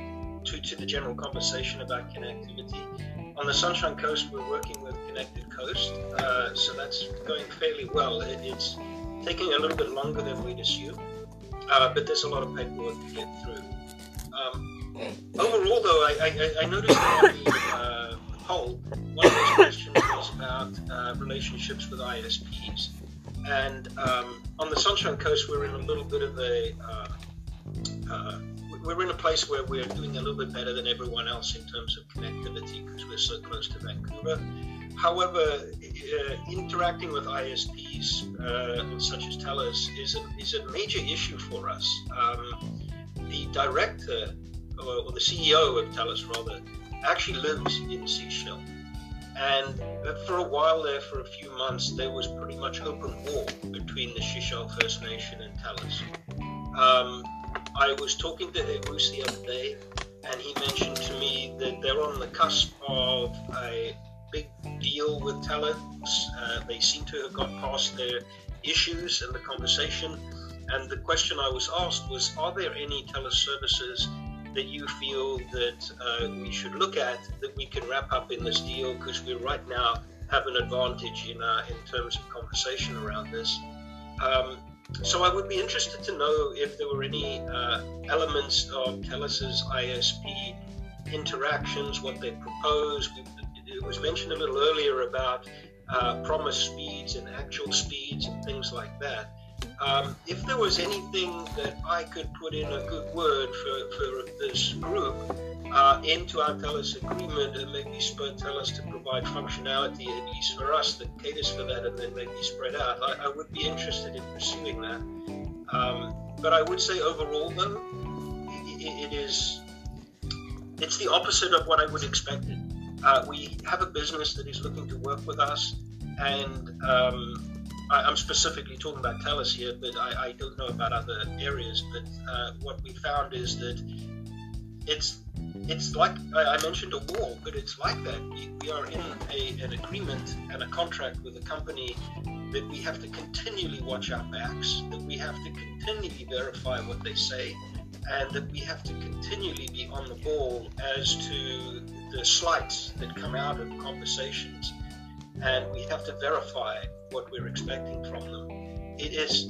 S7: to, to the general conversation about connectivity. On the Sunshine Coast, we're working with Connected Coast, uh, so that's going fairly well. It, it's taking a little bit longer than we'd assumed, uh, but there's a lot of paperwork to get through. Um, overall, though, I, I, I noticed on the uh, poll, one of those questions was about uh, relationships with ISPs. And um, on the Sunshine Coast, we're in a little bit of a uh, uh, we're in a place where we're doing a little bit better than everyone else in terms of connectivity because we're so close to Vancouver. However, uh, interacting with ISPs uh, such as TELUS is a, is a major issue for us. Um, the director, or, or, the CEO of TELUS rather, actually lives in Sechelt. And for a while there, for a few months, there was pretty much open war between the Sechelt First Nation and TELUS. Um, I was talking to Bruce the other day, and he mentioned to me that they're on the cusp of a big deal with TELUS. Uh, they seem to have got past their issues in the conversation. And the question I was asked was, are there any TELUS services that you feel that uh, we should look at that we can wrap up in this deal because we right now have an advantage in uh, in terms of conversation around this. Um, so I would be interested to know if there were any uh, elements of TELUS's ISP interactions, what they propose. It was mentioned a little earlier about uh, promised speeds and actual speeds and things like that. Um, if there was anything that I could put in a good word for, for this group uh, into our TELUS agreement and maybe spur TELUS to provide functionality, at least for us, that caters for that and then maybe spread out, I, I would be interested in pursuing that. Um, but I would say overall, though, it, it is it's the opposite of what I would expect. Uh, we have a business that is looking to work with us, and um, I, am specifically talking about TELUS here, but I, I, don't know about other areas. But uh, what we found is that it's it's like I mentioned a wall, but it's like that. We, we are in a, an agreement and a contract with a company that we have to continually watch our backs, that we have to continually verify what they say, and that we have to continually be on the ball as to the slights that come out of conversations, and we have to verify what we're expecting from them. It is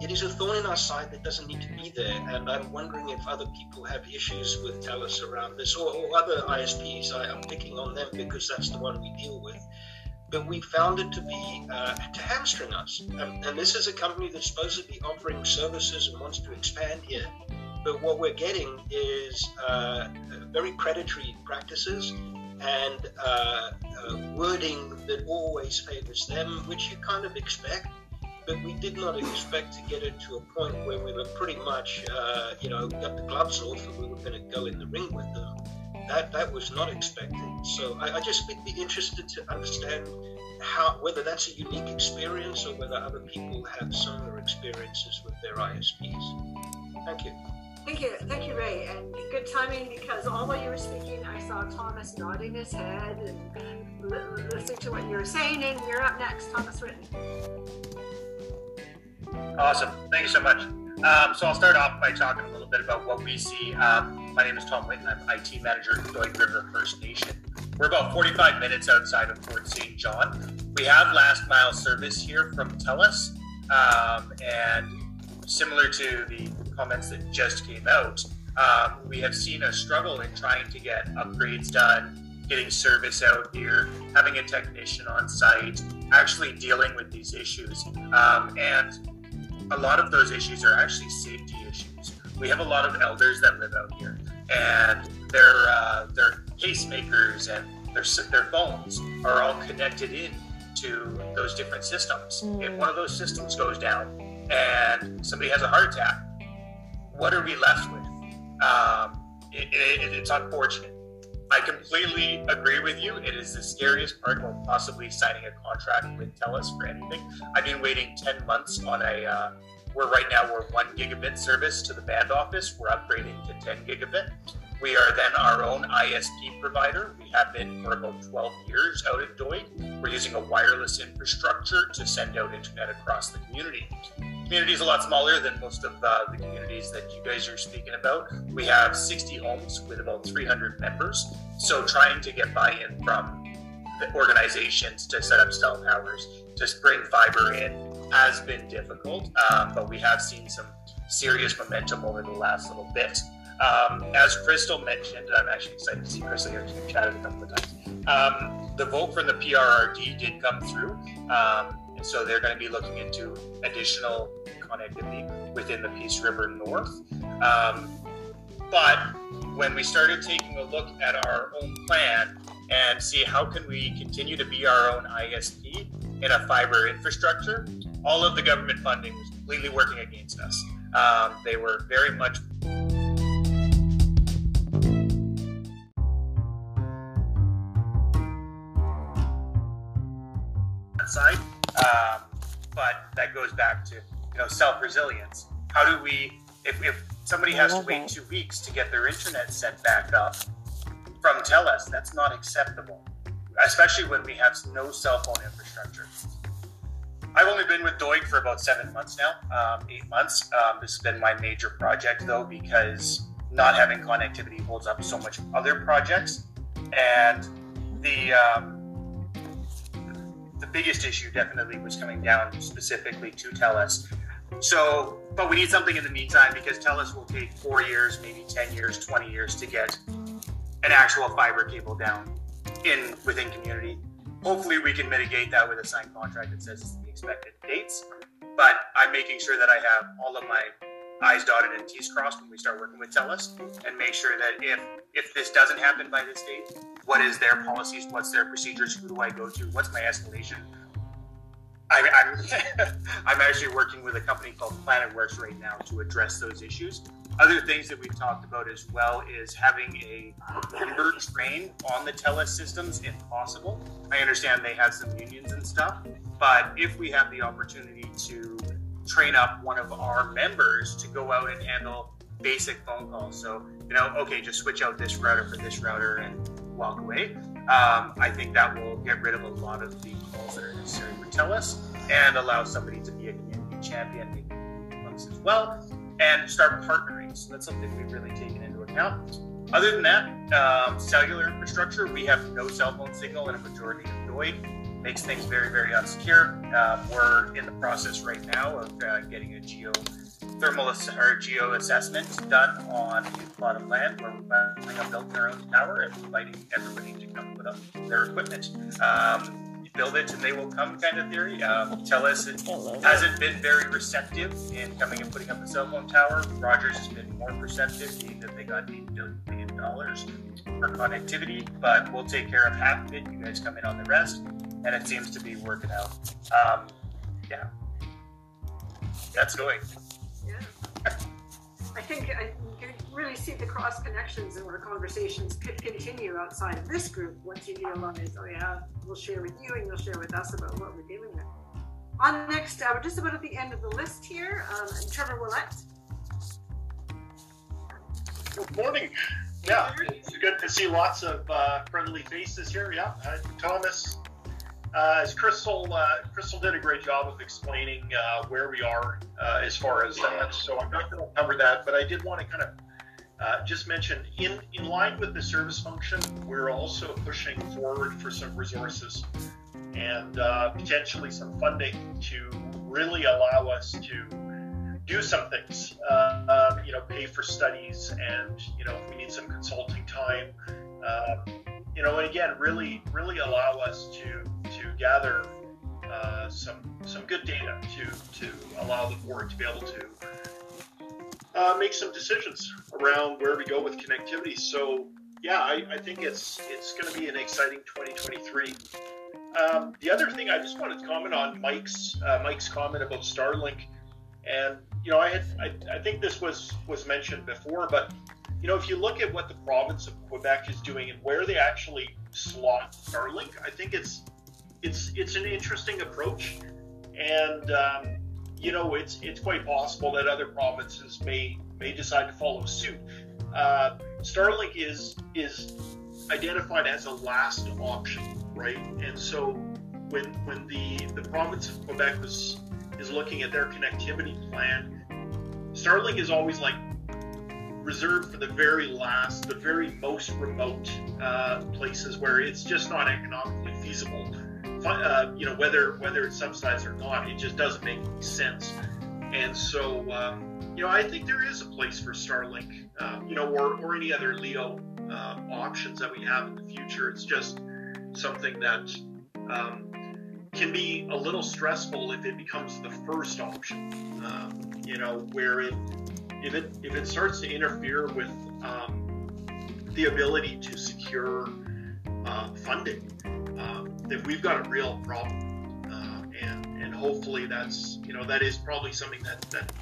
S7: it is a thorn in our side that doesn't need to be there, and I'm wondering if other people have issues with TELUS around this, or, or other ISPs. I, am picking on them because that's the one we deal with. But we found it to be uh, to hamstring us, and, and this is a company that's supposedly offering services and wants to expand here. But what we're getting is uh, very predatory practices and uh, uh, wording that always favors them, which you kind of expect. But we did not expect to get it to a point where we were pretty much, uh, you know, got the gloves off and we were going to go in the ring with them. That that was not expected. So I, I just would be interested to understand how whether that's a unique experience or whether other people have similar experiences with their ISPs. Thank you.
S2: Thank you, thank you, Ray, and good timing because all while you were speaking, I saw Thomas nodding his head and listening to what you were saying. And you're up next, Thomas Ritten.
S8: Awesome, thank you so much. Um, so I'll start off by talking a little bit about what we see. Um, my name is Tom Whitten. I'm IT manager at Doig River First Nation. We're about 45 minutes outside of Fort St. John. We have last mile service here from TELUS, um, and similar to the comments that just came out, um, we have seen a struggle in trying to get upgrades done, getting service out here, having a technician on site, actually dealing with these issues. Um, and a lot of those issues are actually safety issues. We have a lot of elders that live out here, and their uh, their pacemakers and their their phones are all connected in to those different systems. Mm. If one of those systems goes down and somebody has a heart attack, what are we left with? Um, it, it, it's unfortunate. I completely agree with you. It is the scariest part of possibly signing a contract with TELUS for anything. I've been waiting 10 months on a, uh, we're right now, we're one gigabit service to the band office. We're upgrading to 10 gigabit. We are then our own ISP provider. We have been for about 12 years out at Doig. We're using a wireless infrastructure to send out internet across the community. community is a lot smaller than most of uh, the communities that you guys are speaking about. We have 60 homes with about 300 members. So trying to get buy-in from the organizations to set up cell towers, to bring fiber in, has been difficult. Um, but we have seen some serious momentum over the last little bit. Um, as Crystal mentioned, I'm actually excited to see Crystal here. We've chatted a couple of times. Um, the vote from the PRRD did come through. Um, and so they're going to be looking into additional connectivity within the Peace River North. Um, but when we started taking a look at our own plan and see how can we continue to be our own ISP in a fiber infrastructure, all of the government funding was completely working against us. Um, they were very much side. Um, but that goes back to you know self resilience. How do we, if, if somebody has to wait two weeks to get their internet set back up from TELUS, that's not acceptable, especially when we have no cell phone infrastructure. I've only been with Doig for about seven months now, um, eight months. Um, this has been my major project though, because not having connectivity holds up so much other projects. And the um, the biggest issue definitely was coming down specifically to TELUS. So, but we need something in the meantime because TELUS will take four years, maybe 10 years, 20 years to get an actual fiber cable down in within community. Hopefully, we can mitigate that with a signed contract that says the expected dates. But I'm making sure that I have all of my I's dotted and T's crossed when we start working with TELUS and make sure that if if this doesn't happen by this date, what is their policies? What's their procedures? Who do I go to? What's my escalation? I, I'm I'm actually working with a company called PlanetWorks right now to address those issues. Other things that we've talked about as well is having a member train on the TELUS systems if possible. I understand they have some unions and stuff, but if we have the opportunity to train up one of our members to go out and handle basic phone calls. So, you know, okay, just switch out this router for this router and walk away. Um, I think that will get rid of a lot of the calls that are necessary for TELUS and allow somebody to be a community champion as well and start partnering. So that's something we've really taken into account. Other than that, um, cellular infrastructure, we have no cell phone signal in a majority of Doig makes things very, very unsecure. Um, we're in the process right now of uh, getting a geo thermal ass- or geo assessment done on a plot of land where we're building our own tower and inviting everybody to come put up their equipment. Um, you build it and they will come kind of theory. Um, TELUS it hasn't been very receptive in coming and putting up a cell phone tower. Rogers has been more receptive, being that they got $8 billion for connectivity, but we'll take care of half of it. You guys come in on the rest and it seems to be working out. Um, yeah, that's going.
S2: I think I can really see the cross connections and where conversations could continue outside of this group once you realize, oh yeah, we'll share with you and you'll share with us about what we're dealing with. On next, uh, we're just about at the end of the list here. Um, Trevor Willett.
S26: Good morning. Yeah, it's good to see lots of uh, friendly faces here. Yeah, uh, Thomas, uh, as Crystal, uh, Crystal did a great job of explaining uh, where we are uh, as far as that. So I'm not going to cover that, but I did want to kind of uh, just mention, in in line with the service function, we're also pushing forward for some resources and uh, potentially some funding to really allow us to do some things. Um, you know, pay for studies, and you know, if we need some consulting time. Um, you know, and again, really, really allow us to to gather uh, some some good data to to allow the board to be able to uh, make some decisions around where we go with connectivity. So yeah, I, I think it's it's going to be an exciting 2023. Um, the other thing I just wanted to comment on Mike's uh, Mike's comment about Starlink, and you know I had I, I think this was was mentioned before, but you know, if you look at what the province of Quebec is doing and where they actually slot Starlink, I think it's it's it's an interesting approach, and um, you know, it's it's quite possible that other provinces may may decide to follow suit. Uh, Starlink is is identified as a last option, right? And so when when the the province of Quebec was is looking at their connectivity plan. Starlink is always like reserved for the very last, the very most remote uh, places where it's just not economically feasible. Uh, you know, whether whether it's subsidized or not, it just doesn't make any sense. And so, um, you know, I think there is a place for Starlink, uh, you know, or, or any other LEO uh, options that we have in the future. It's just something that um, can be a little stressful if it becomes the first option. Um, you know, where it if it if it starts to interfere with um, the ability to secure uh, funding, then we've got a real problem. Uh, and and hopefully that's you know that is probably something that that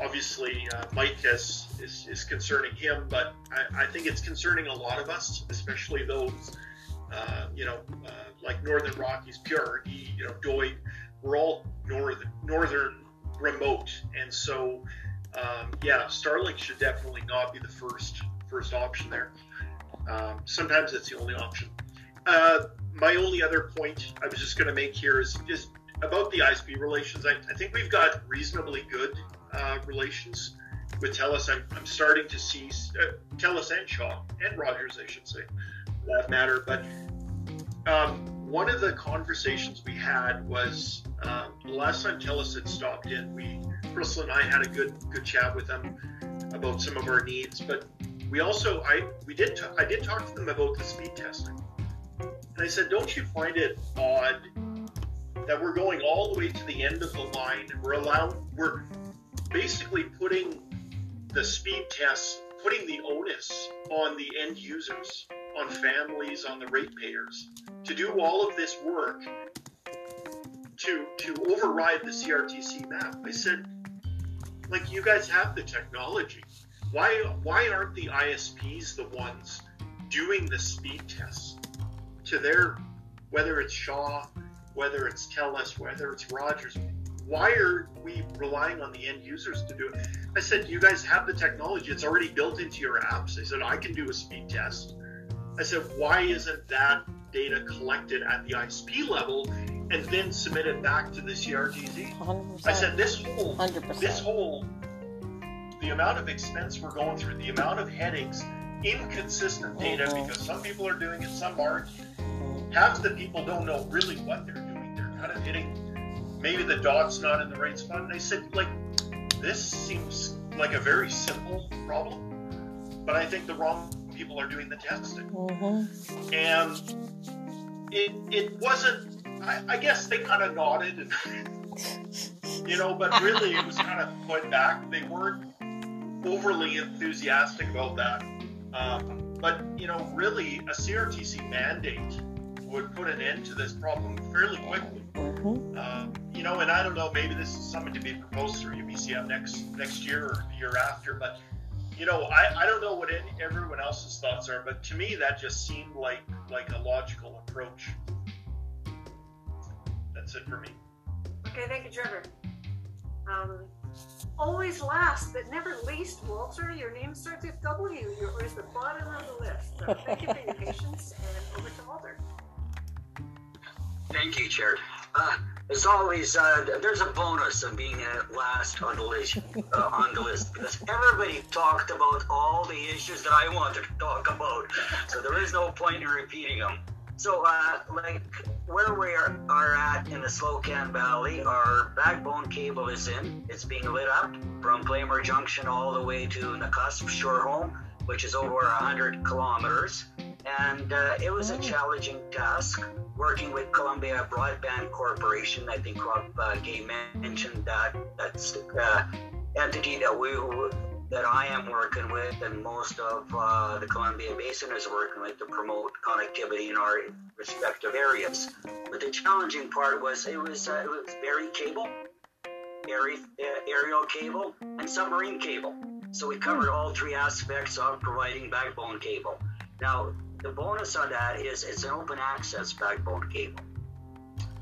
S26: obviously uh, Mike has is, is concerning him, but I, I think it's concerning a lot of us, especially those uh, you know, uh, like Northern Rockies, Pure, you know, Doig, we're all northern, northern remote, and so um, yeah, Starlink should definitely not be the first first option there. Um, sometimes it's the only option. Uh, my only other point I was just going to make here is just about the ISP relations. I, I think we've got reasonably good uh, relations with TELUS. I'm, I'm starting to see uh, TELUS and Shaw and Rogers, I should say, that matter. But um, one of the conversations we had was um, the last time TELUS had stopped in. We, Crystal and I, had a good good chat with them about some of our needs. But we also, I we did t- I did talk to them about the speed testing, and I said, don't you find it odd that we're going all the way to the end of the line and we're allowing we're basically putting the speed tests, putting the onus on the end users on families, on the ratepayers, to do all of this work to to override the CRTC map. I said, like you guys have the technology. Why why aren't the ISPs the ones doing the speed tests to their whether it's Shaw, whether it's TELUS, whether it's Rogers? Why are we relying on the end users to do it? I said, you guys have the technology. It's already built into your apps. I said, I can do a speed test. I said, why isn't that data collected at the ISP level and then submitted back to the CRTC? 100%. I said, this whole, 100%. this whole, the amount of expense we're going through, the amount of headaches, inconsistent data, mm-hmm. because some people are doing it, some aren't. Half the people don't know really what they're doing. They're kind of hitting, maybe the dot's not in the right spot. And I said, like, this seems like a very simple problem, but I think the wrong people are doing the testing. Mm-hmm. And it, it wasn't, I, I guess they kind of nodded and, you know, but really it was kind of put back. They weren't overly enthusiastic about that. Um, but, you know, really a CRTC mandate would put an end to this problem fairly quickly. Mm-hmm. Um, you know, and I don't know, maybe this is something to be proposed through UBCM next next year or the year after, but you know, I, I don't know what any, everyone else's thoughts are, but to me that just seemed like like a logical approach. That's it for me.
S2: Okay, thank you, Trevor. Um, always last but never least, Walter. Your name starts with W. You're at the bottom of the list. So thank you for your patience, and over to Walter.
S9: Thank you, Chair. Uh, as always, uh, there's a bonus of being last on the list, uh, on the list because everybody talked about all the issues that I wanted to talk about, so there is no point in repeating them. So, uh, like where we are, are at in the Slocan Valley, our backbone cable is in. It's being lit up from Playmor Junction all the way to Nakusp Shore Home, which is over 100 kilometers. And uh, it was a challenging task working with Columbia Broadband Corporation. I think Rob uh, Gay mentioned that that's the uh, entity that we that I am working with, and most of uh, the Columbia Basin is working with to promote connectivity in our respective areas. But the challenging part was it was uh, it was buried cable, aerial, uh, aerial cable, and submarine cable. So we covered all three aspects of providing backbone cable. Now, the bonus on that is it's an open access backbone cable,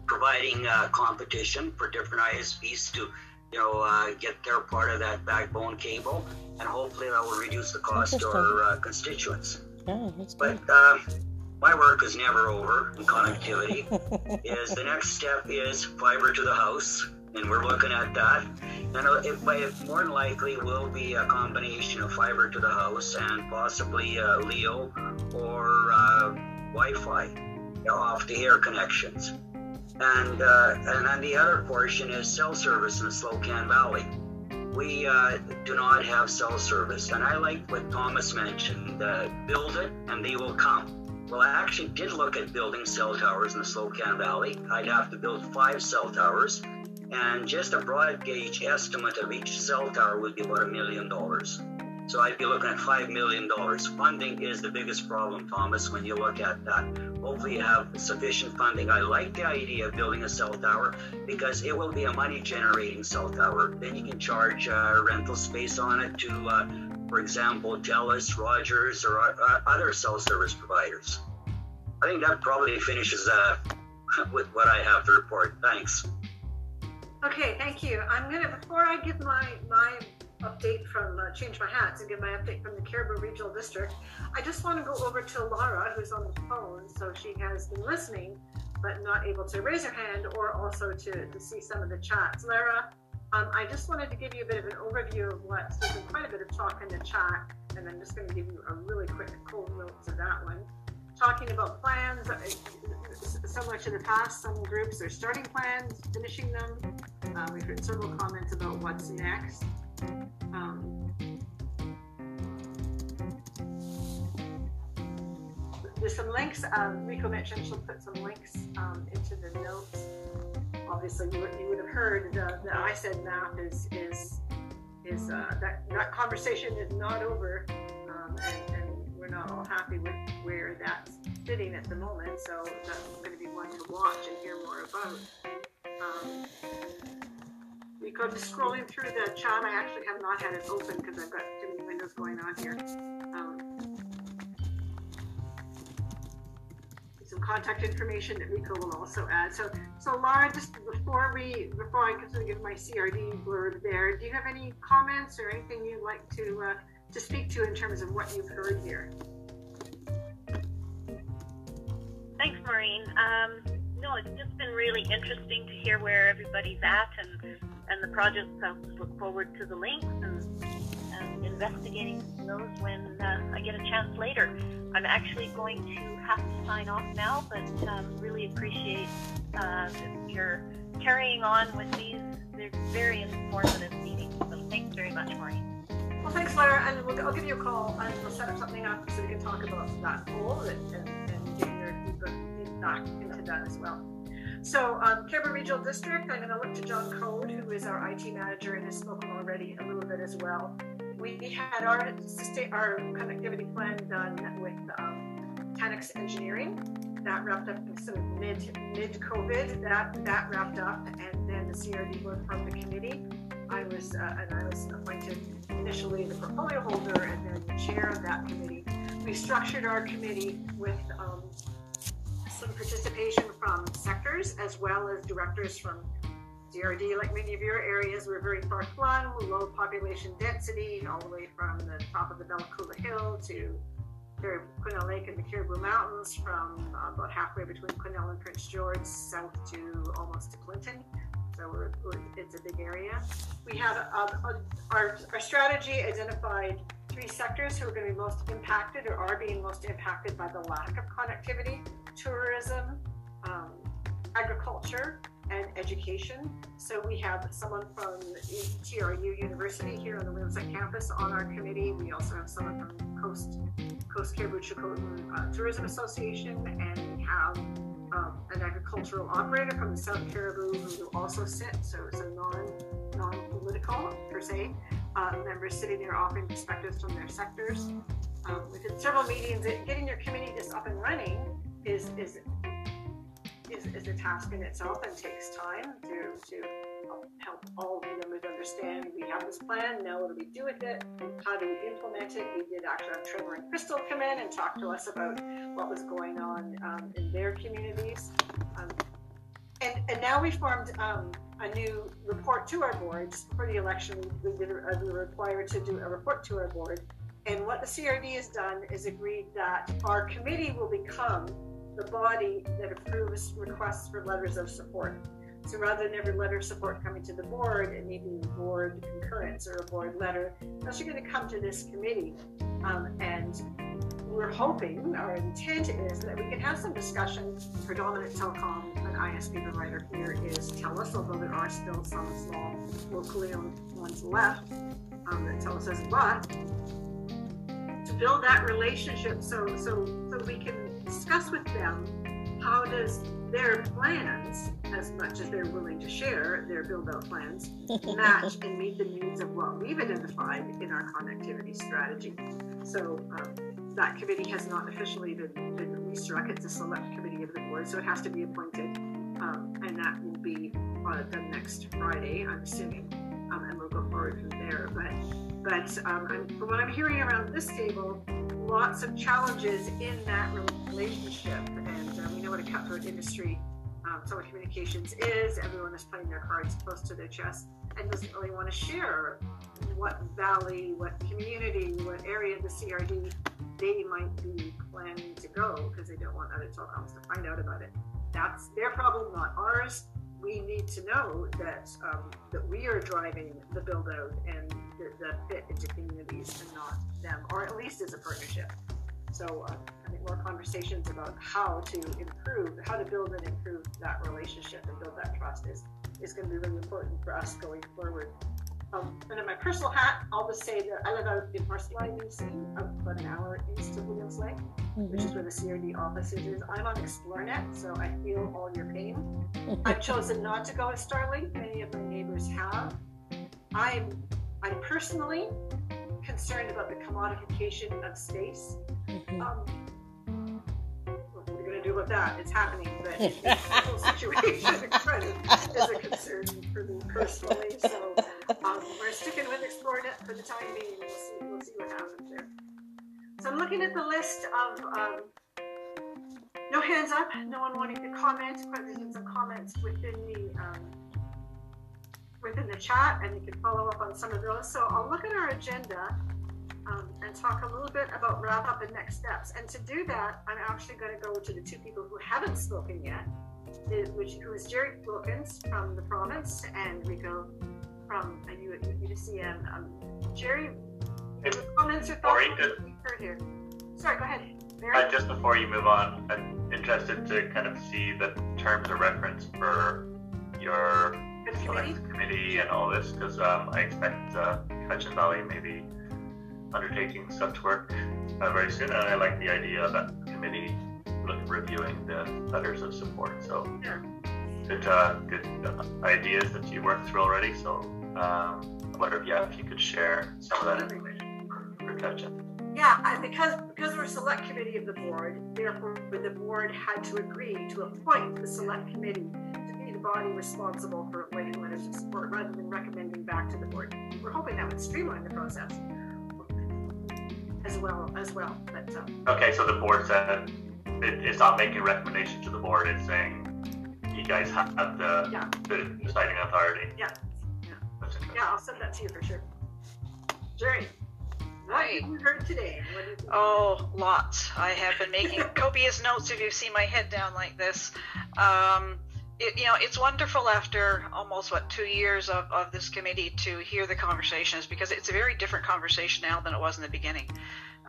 S9: providing uh, competition for different ISPs to, you know, uh, get their part of that backbone cable, and hopefully that will reduce the cost to our uh, constituents.
S4: Yeah,
S9: but uh, my work is never over in connectivity. is the next step is fiber to the house, and we're looking at that. And it, it more than likely will be a combination of fiber to the house and possibly uh, Leo or uh, Wi-Fi off the air connections. And uh, and then the other portion is cell service in the Slocan Valley. We uh, do not have cell service, and I like what Thomas mentioned: build it, and they will come. Well, I actually did look at building cell towers in the Slocan Valley. I'd have to build five cell towers, and just a broad gauge estimate of each cell tower would be about a million dollars. So I'd be looking at $5 million. Funding is the biggest problem, Thomas, when you look at that. Hopefully, you have sufficient funding. I like the idea of building a cell tower because it will be a money generating cell tower. Then you can charge uh, rental space on it to, uh, for example, Telus, Rogers, or uh, other cell service providers. I think that probably finishes uh, with what I have to report. Thanks.
S2: Okay, thank you. I'm gonna before I give my my update from uh, change my hats and give my update from the Cariboo Regional District. I just want to go over to Laura, who's on the phone. So she has been listening, but not able to raise her hand or also to, to see some of the chats. Lara, um, I just wanted to give you a bit of an overview of what, there's been quite a bit of talk in the chat, and I'm just going to give you a really quick cold note to that one. Talking about plans, uh, so much in the past, some groups are starting plans, finishing them. Uh, we've heard several comments about what's next. Um, there's some links. Um, Rico mentioned she'll put some links um, into the notes. Obviously, you would, you would have heard the, the ISED map is is is uh, that that conversation is not over, um, and, we're not all happy with where that's sitting at the moment. So that's going to be one to watch and hear more about. Um, to scrolling through the chat. I actually have not had it open because I've got too many windows going on here. Um, some contact information that Rico will also add. So, so Laura, just before we, before I give my CRD blurb there, do you have any comments or anything you'd like to uh, to speak to in terms of what you've heard here?
S10: Thanks, Maureen. Um, no, it's just been really interesting to hear where everybody's at and and the project. I look forward to the links and, and investigating those when uh, I get a chance later. I'm actually going to have to sign off now, but um, really appreciate uh, your carrying on with these. They're very informative meetings. So thanks very much, Maureen.
S2: Well, thanks, Lara, and we'll, I'll give you a call and we'll set up something up so we can talk about that poll and, and, and get your feedback into that as well. So, um, Cariboo Regional District, I'm going to look to John Code, who is our IT manager and has spoken already a little bit as well. We had our our connectivity plan done with um, Engineering. That wrapped up sort mid mid COVID. That that wrapped up, and then the CRD board from the committee. I was uh, and I was appointed initially the portfolio holder and then the chair of that committee. We structured our committee with um, some participation from sectors as well as directors from CRD, like many of your areas, we're very far flung, low population density, all the way from the top of the Bella Coola Hill to Quesnel Lake and the Cariboo Mountains, from about halfway between Quesnel and Prince George, south to almost to Clinton. So we're, we're, it's a big area. We have uh, our, our strategy identified three sectors who are going to be most impacted or are being most impacted by the lack of connectivity tourism, um, agriculture, and education. So we have someone from TRU University here on the Winnipeg campus on our committee. We also have someone from Coast Coast Chilcotin uh, Tourism Association, and we have um, an agricultural operator from the South Cariboo who also sit. So it's a non non political per se. Uh, members sitting there offering perspectives from their sectors. Um, we've had several meetings. Getting your committee just up and running is is is, is a task in itself and takes time to to help all the members understand we have this plan, now what do we do with it? How do we implement it? We did actually have Trevor and Crystal come in and talk to us about what was going on um, in their communities. Um, and, and now we formed um, a new report to our boards for the election. We, did, uh, we were required to do a report to our board. And what the CRD has done is agreed that our committee will become the body that approves requests for letters of support. So rather than every letter of support coming to the board, may be board concurrence or a board letter. It's actually going to come to this committee. Um, and we're hoping, our intent is that we can have some discussion. Predominant telecom and ISP provider here is TELUS, although there are still some small locally owned ones left um, that TELUS has. But to build that relationship so so so we can discuss with them how does their plans, as much as they're willing to share their build out plans, match and meet the needs of what we've identified in our connectivity strategy. So um, that committee has not officially been, been restruck. It's a select committee of the board, so it has to be appointed. Um, and that will be uh, done next Friday, I'm assuming. Um, and we'll go forward from there. But, but um, from what I'm hearing around this table, lots of challenges in that relationship. And uh, we know what a cutthroat industry um, telecommunications is. Everyone is playing their cards close to their chest and doesn't really want to share what valley, what community, what area of the CRD they might be planning to go because they don't want other telecoms to find out about it. That's their problem, not ours. We need to know that um, that we are driving the build out and the, the fit into communities and not them, or at least as a partnership. So uh, I think more conversations about how to improve, how to build and improve that relationship and build that trust is is going to be really important for us going forward. Um, and in my personal hat, I'll just say that I live out in Marcellite, BC, about an hour east of Williams Lake, mm-hmm. which is where the CRD office is. I'm on Xplornet, so I feel all your pain. I've chosen not to go with Starlink. Many of my neighbors have. I'm, I'm personally concerned about the commodification of space. Mm-hmm. Um, what are we going to do about that? It's happening, but the whole situation kind of is a concern for me personally. So um, we're sticking with Xplornet for the time being. We'll see, we'll see what happens there. So I'm looking at the list of um, no hands up, no one wanting to comment. Quite there's some comments within the um, within the chat, and you can follow up on some of those. So I'll look at our agenda um, and talk a little bit about wrap up and next steps. And to do that, I'm actually going to go to the two people who haven't spoken yet, which who is Jerry Wilkins from the province and Rico from UBCM. Um, Jerry, hey, comments or thoughts heard here? Sorry, go ahead.
S27: Uh, just before you move on, I'm interested to kind of see the terms of reference for your committee? committee and all this because um, I expect uh, Cowichan Valley maybe undertaking such work uh, very soon, and I like the idea of that committee look, reviewing the letters of support. So
S2: yeah.
S27: good, uh, good ideas that you worked through already. So um, I wonder if yeah, if you could share some of that information for, for Cowichan.
S2: Yeah, because because we're a select committee of the board, therefore the board had to agree to appoint the select committee the body responsible for writing letters of support rather than recommending back to the board. We're hoping that would streamline the process as well as well. But um,
S27: okay, so the board said it, it's not making recommendation to the board; it's saying you guys have the,
S2: yeah.
S27: the deciding authority.
S2: Yeah, yeah, yeah. I'll send that to you for sure. Jerry. What have you heard today?
S28: Oh, lots. I have been making copious notes if you see my head down like this. Um, it, you know, it's wonderful after almost what two years of, of this committee to hear the conversations because it's a very different conversation now than it was in the beginning.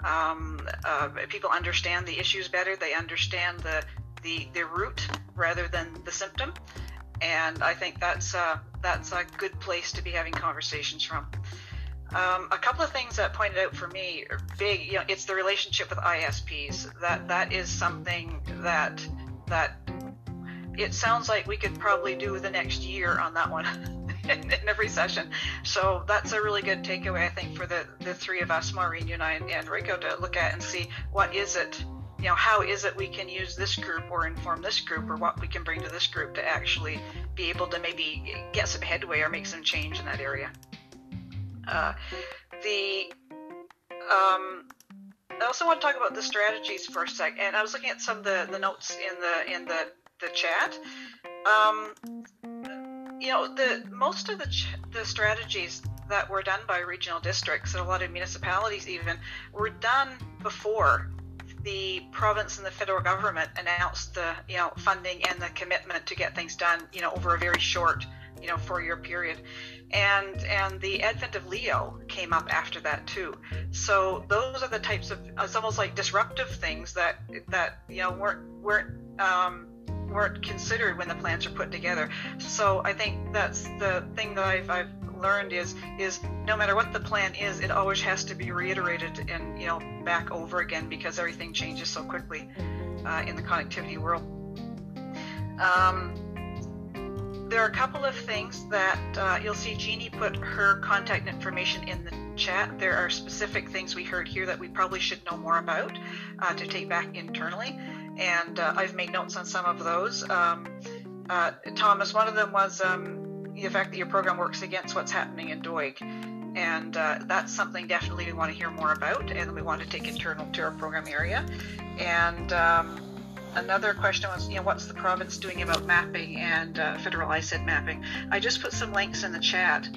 S28: Um, uh, people understand the issues better. They understand the the the root rather than the symptom, and I think that's uh, that's a good place to be having conversations from. Um, a couple of things that pointed out for me are big. You know, it's the relationship with ISPs. That that is something that that it sounds like we could probably do the next year on that one in, every session. So that's a really good takeaway, I think, for the, the three of us, Maureen, you and I, and, and Rico, to look at and see what is it, you know, how is it we can use this group or inform this group or what we can bring to this group to actually be able to maybe get some headway or make some change in that area. Uh, the um, I also want to talk about the strategies for a sec, and I was looking at some of the, the notes in the in the the chat. Um, you know, the most of the ch- the strategies that were done by regional districts and a lot of municipalities even were done before the province and the federal government announced the you know funding and the commitment to get things done you know over a very short you know four year period and and the advent of leo came up after that too so those are the types of it's almost like disruptive things that that you know weren't weren't um, weren't considered when the plans are put together. So i think that's the thing that i've, I've learned is is no matter what the plan is it always has to be reiterated and you know back over again because everything changes so quickly uh, in the connectivity world. Um, there are a couple of things that uh, you'll see Jeannie put her contact information in the chat. There are specific things we heard here that we probably should know more about uh, to take back internally, and uh, I've made notes on some of those. Um, uh, Thomas, one of them was um, the fact that your program works against what's happening in Doig. And uh, that's something definitely we want to hear more about, and we want to take internal to our program area. And um, another question was, you know, what's the province doing about mapping and uh, federal ISED mapping? I just put some links in the chat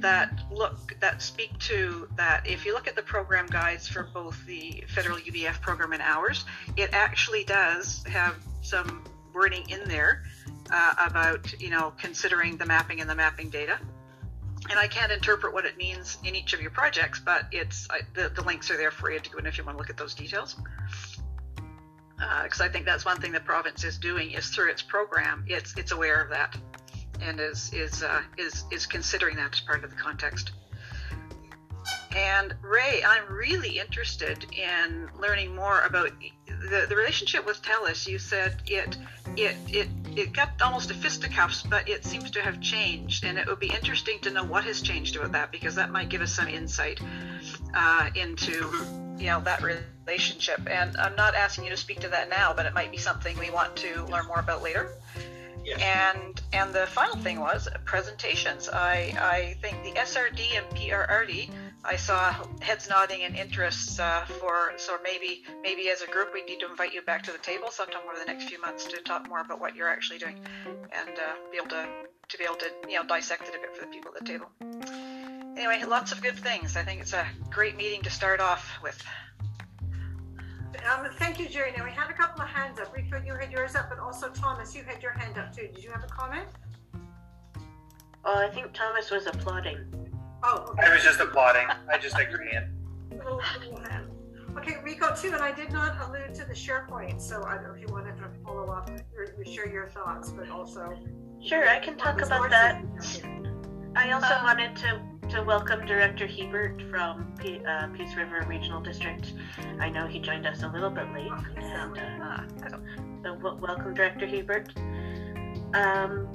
S28: that look that speak to that. If you look at the program guides for both the federal UBF program and ours, it actually does have some wording in there uh, about you know considering the mapping and the mapping data. And I can't interpret what it means in each of your projects, but it's I, the, the links are there for you to go in if you want to look at those details because uh, I think that's one thing the province is doing is through its program, it's it's aware of that and is is uh, is is considering that as part of the context. And Ray, I'm really interested in learning more about the, the relationship with TELUS. You said it it it it got almost to fisticuffs, but it seems to have changed, and it would be interesting to know what has changed about that because that might give us some insight uh, into you know that relationship. And I'm not asking you to speak to that now, but it might be something we want to learn more about later. Yes. And and the final thing was presentations. I I think the SRD and PRRD. I saw heads nodding and interests uh, for so maybe maybe as a group we need to invite you back to the table sometime over the next few months to talk more about what you're actually doing and uh, be able to to be able to you know dissect it a bit for the people at the table anyway, lots of good things. I think it's a great meeting to start off with.
S2: Um, thank you, Jerry. Now we had a couple of hands up. Rico, you had yours up, but also Thomas, you had your hand up too. Did you have a comment?
S10: Oh, I think Thomas was applauding.
S2: Oh, okay.
S8: I was just applauding. I just agreeing.
S2: Okay, Rico too, and I did not allude to the SharePoint, so I don't know if you wanted to follow up, or share your thoughts, but also.
S10: Sure, I can talk about that. I also wanted to to welcome Director Hebert from P- uh, Peace River Regional District. I know he joined us a little bit late, and uh, so w- welcome, Director Hebert. Um,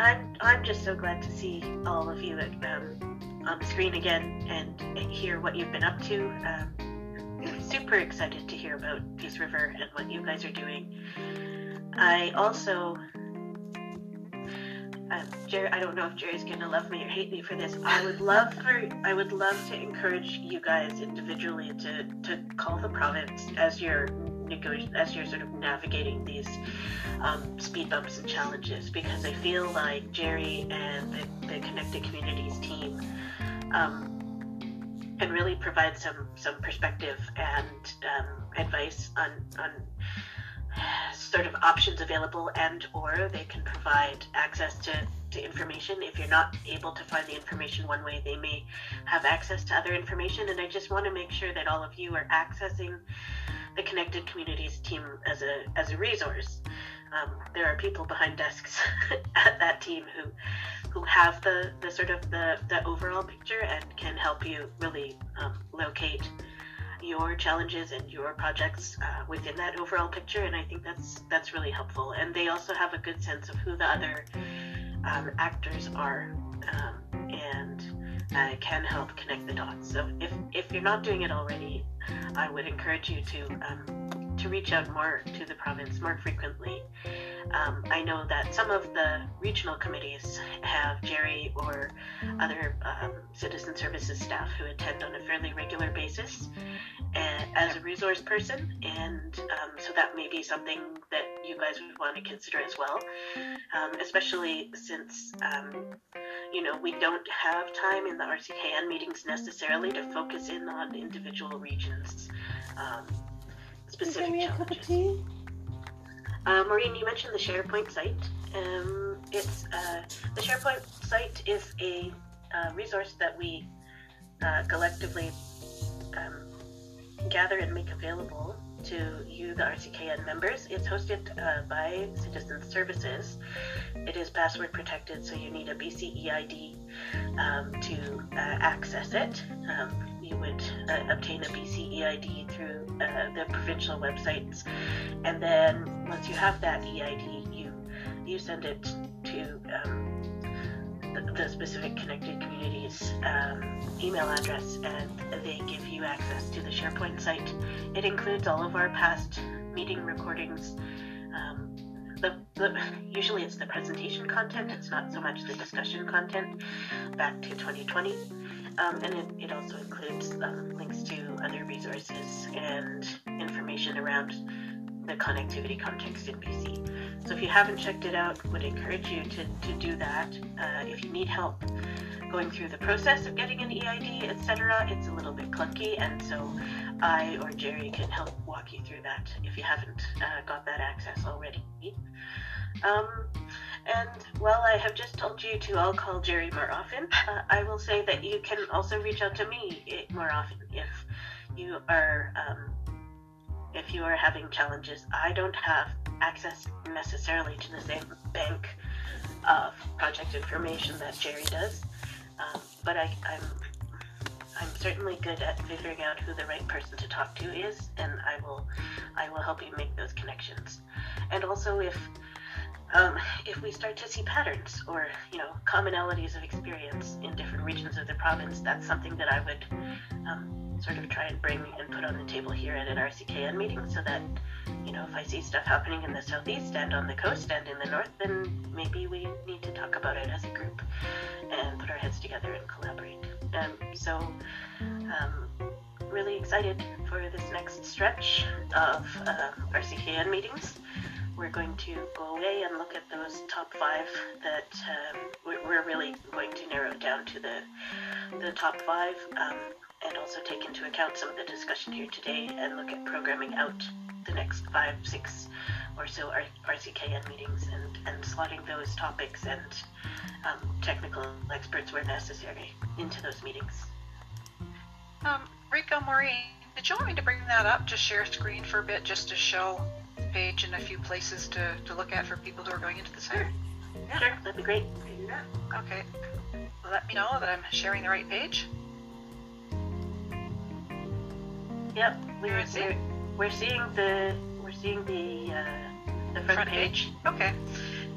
S10: I'm I'm just so glad to see all of you um, on the screen again and, and, hear what you've been up to. Um, super excited to hear about Peace River and what you guys are doing. I also um, Jerry, I don't know if Jerry's gonna love me or hate me for this. I would love for I would love to encourage you guys individually to to call the province as you're negoti- as you're sort of navigating these um, speed bumps and challenges because I feel like Jerry and the, the Connected Communities team um, can really provide some some perspective and um, advice on on sort of options available and or they can provide access to, to information. If you're not able to find the information one way they may have access to other information. And i just want to make sure that all of you are accessing the connected communities team as a as a resource. Um, there are people behind desks at that team who who have the the sort of the the overall picture and can help you really um, locate your challenges and your projects uh, within that overall picture, and I think that's that's really helpful. And they also have a good sense of who the other um, actors are, um, and uh, can help connect the dots. So if if you're not doing it already, I would encourage you to um, to reach out more to the province more frequently. Um, I know that some of the regional committees have Jerry or other um, citizen services staff who attend on a fairly regular basis uh, as a resource person, and um, so that may be something that you guys would want to consider as well, um, especially since um, you know we don't have time in the RCKN meetings necessarily to focus in on individual regions. Um, specific
S4: me a cup of
S10: challenges.
S4: tea?
S10: Uh, Maureen, you mentioned the SharePoint site. Um, it's uh, the SharePoint site is a uh, resource that we uh, collectively um, gather and make available to you, the RCKN members. It's hosted uh, by Citizen Services. It is password protected, so you need a BCEID um, to uh, access it. You would uh, obtain a BCEID through uh, the provincial websites, and then once you have that EID, you you send it to um, the, the specific connected communities um, email address, and they give you access to the SharePoint site. It includes all of our past meeting recordings. Um, the, the, usually it's the presentation content, it's not so much the discussion content back to 2020. Um, and it, it also includes um, links to other resources and information around the connectivity context in BC. So if you haven't checked it out, would encourage you to, to do that. Uh, if you need help going through the process of getting an EID, etc., it's a little bit clunky, and so I or Jerry can help walk you through that if you haven't uh, got that access already. Um, and while I have just told you to all call Jerry more often, uh, I will say that you can also reach out to me eh, more often if you are um, if you are having challenges. I don't have access necessarily to the same bank of project information that Jerry does, um, but I, I'm I'm certainly good at figuring out who the right person to talk to is, and I will I will help you make those connections. And also if um, if we start to see patterns or you know commonalities of experience in different regions of the province, that's something that I would um, sort of try and bring and put on the table here at an RCKN meeting, so that you know if I see stuff happening in the southeast and on the coast and in the north, then maybe we need to talk about it as a group and put our heads together and collaborate. Um, so um, really excited for this next stretch of uh, RCKN meetings we're going to go away and look at those top five that um, we're, really going to narrow down to the the top five um, and also take into account some of the discussion here today and look at programming out the next five six or so RCKN meetings and, and slotting those topics and um, technical experts where necessary into those meetings.
S28: Um, Rico, Maureen, did you want me to bring that up? Just share screen for a bit, just to show page and a few places to, to look at for people who are going into the site.
S10: Yeah. Sure, that'd be great.
S28: Okay. Let me know that I'm sharing the right page.
S10: Yep, we're, we're, we're seeing the we're seeing the uh, the front,
S28: Front
S10: page.
S28: Okay.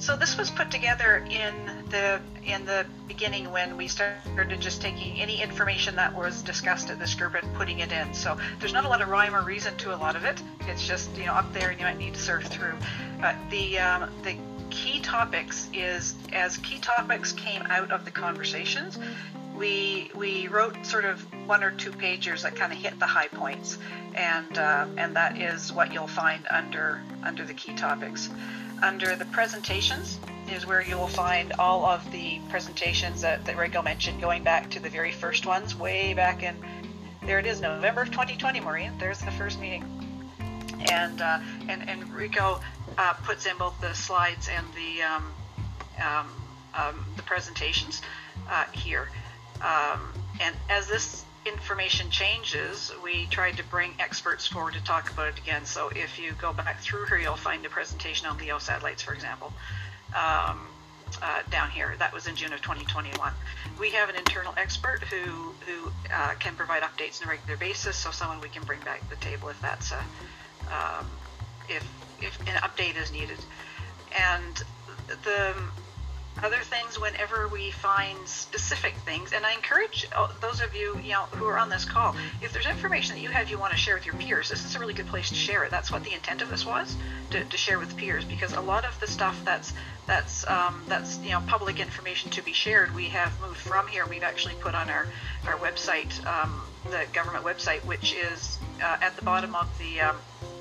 S28: So this was put together in the in the beginning when we started just taking any information that was discussed at this group and putting it in. So there's not a lot of rhyme or reason to a lot of it. It's just you know up there and you might need to surf through. But the um, the key topics is as key topics came out of the conversations, we we wrote sort of one or two pagers that kind of hit the high points, and uh, and that is what you'll find under under the key topics. Under the presentations is where you will find all of the presentations that, that Rico mentioned, going back to the very first ones, way back in, there it is, November of 2020, Maureen. There's the first meeting. And, uh, and, and Rico uh, puts in both the slides and the, um, um, um, the presentations uh, here. Um, and as this information changes, we tried to bring experts forward to talk about it again. So if you go back through here, you'll find a presentation on LEO satellites, for example, um, uh, down here. That was in June of 2021. We have an internal expert who who uh, can provide updates on a regular basis, so someone we can bring back to the table if that's a um, if if an update is needed. And the other things whenever we find specific things. And i encourage those of you you know who are on this call if there's information that you have you want to share with your peers this is a really good place to share it. That's what the intent of this was to, to share with peers because a lot of the stuff that's that's um, that's you know public information to be shared we have moved from here. We've actually put on our our website um, the government website which is uh, at the bottom of the um,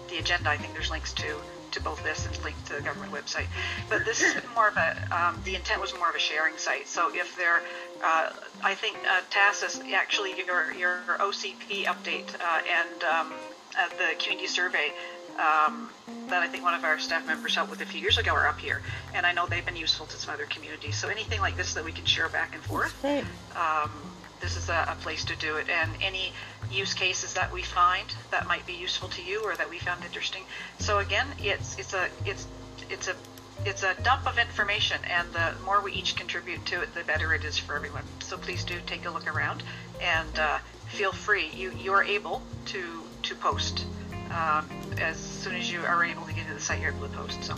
S28: the agenda. I think there's links to to both this and link to the government website. But this is more of a, um, the intent was more of a sharing site. So if there, uh, I think uh, Tahsis, actually your, your OCP update uh, and um, uh, the community survey um, that I think one of our staff members helped with a few years ago are up here, and I know they've been useful to some other communities. So anything like this that we can share back and forth, um, this is a, a, place to do it. And any use cases that we find that might be useful to you or that we found interesting. So again, it's it's a it's it's a it's a dump of information, and the more we each contribute to it, the better it is for everyone. So please do take a look around and uh, feel free. You you are able to to post um, as soon as you are able to get to the site. You're able to post. So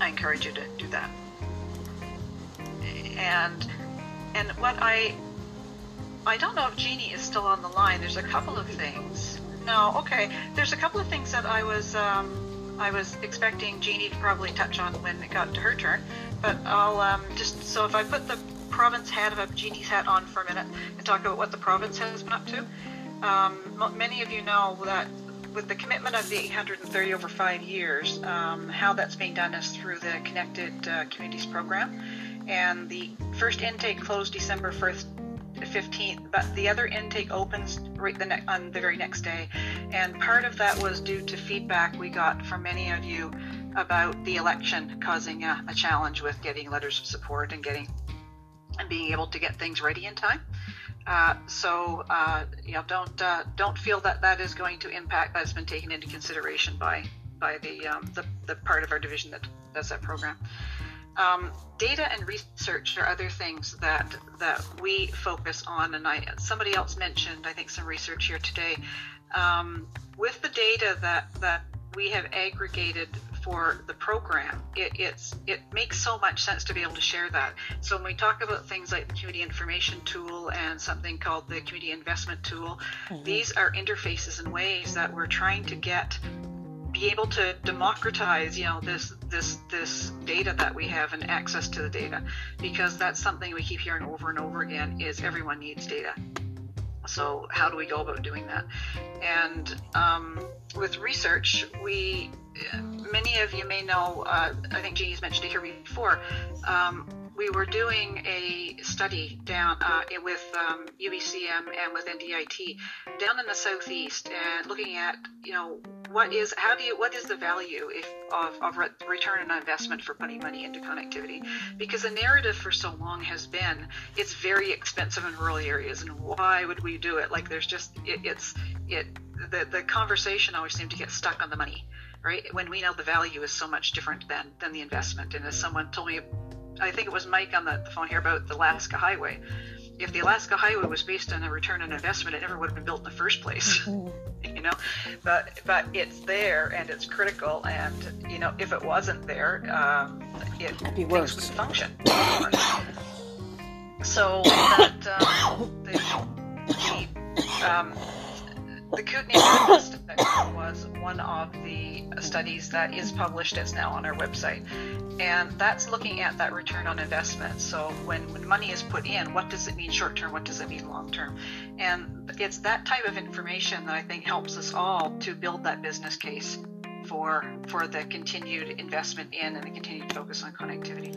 S28: I encourage you to do that. And and what I I don't know if Jeannie is still on the line. There's a couple of things. No, okay. There's a couple of things that I was um, I was expecting Jeannie to probably touch on when it got to her turn, but I'll um, just so if I put the province hat of Jeannie's hat on for a minute and talk about what the province has been up to. Um, many of you know that with the commitment of the 830 over five years, um, how that's being done is through the Connected uh, Communities program. And the first intake closed December 1st, 15th, but the other intake opens right the ne- on the very next day. And part of that was due to feedback we got from many of you about the election causing a, a challenge with getting letters of support and getting and being able to get things ready in time. Uh, so uh, you know, don't uh, don't feel that that is going to impact. That's been taken into consideration by by the um, the, the part of our division that does that program. Um, data and research are other things that that we focus on, and I somebody else mentioned I think some research here today. Um, with the data that that we have aggregated for the program, it, it's it makes so much sense to be able to share that. So when we talk about things like the community information tool and something called the community investment tool, mm-hmm. these are interfaces and ways that we're trying to get be able to democratize you know this this this data that we have and access to the data because that's something we keep hearing over and over again is everyone needs data. So how do we go about doing that? And um, with research we many of you may know uh, i think jeannie's mentioned it here before um, we were doing a study down uh, with um, UBCM and with NDIT down in the southeast and looking at you know what is how do you what is the value if of, of re- return on investment for putting money into connectivity? Because the narrative for so long has been it's very expensive in rural areas and why would we do it? Like there's just it, it's it the the conversation always seemed to get stuck on the money right? When we know the value is so much different than than the investment. And as someone told me I think it was Mike on the phone here about the Alaska Highway. If the Alaska Highway was based on a return on investment, it never would have been built in the first place. Mm-hmm. you know, but but it's there and it's critical. And you know, if it wasn't there, um, it
S4: That'd be worse.
S28: would function. so that um, the, the um, the Kootenay was one of the studies that is published. It's now on our website, and that's looking at that return on investment. So when, when money is put in, what does it mean short term? What does it mean long term? And it's that type of information that I think helps us all to build that business case for for the continued investment in and the continued focus on connectivity.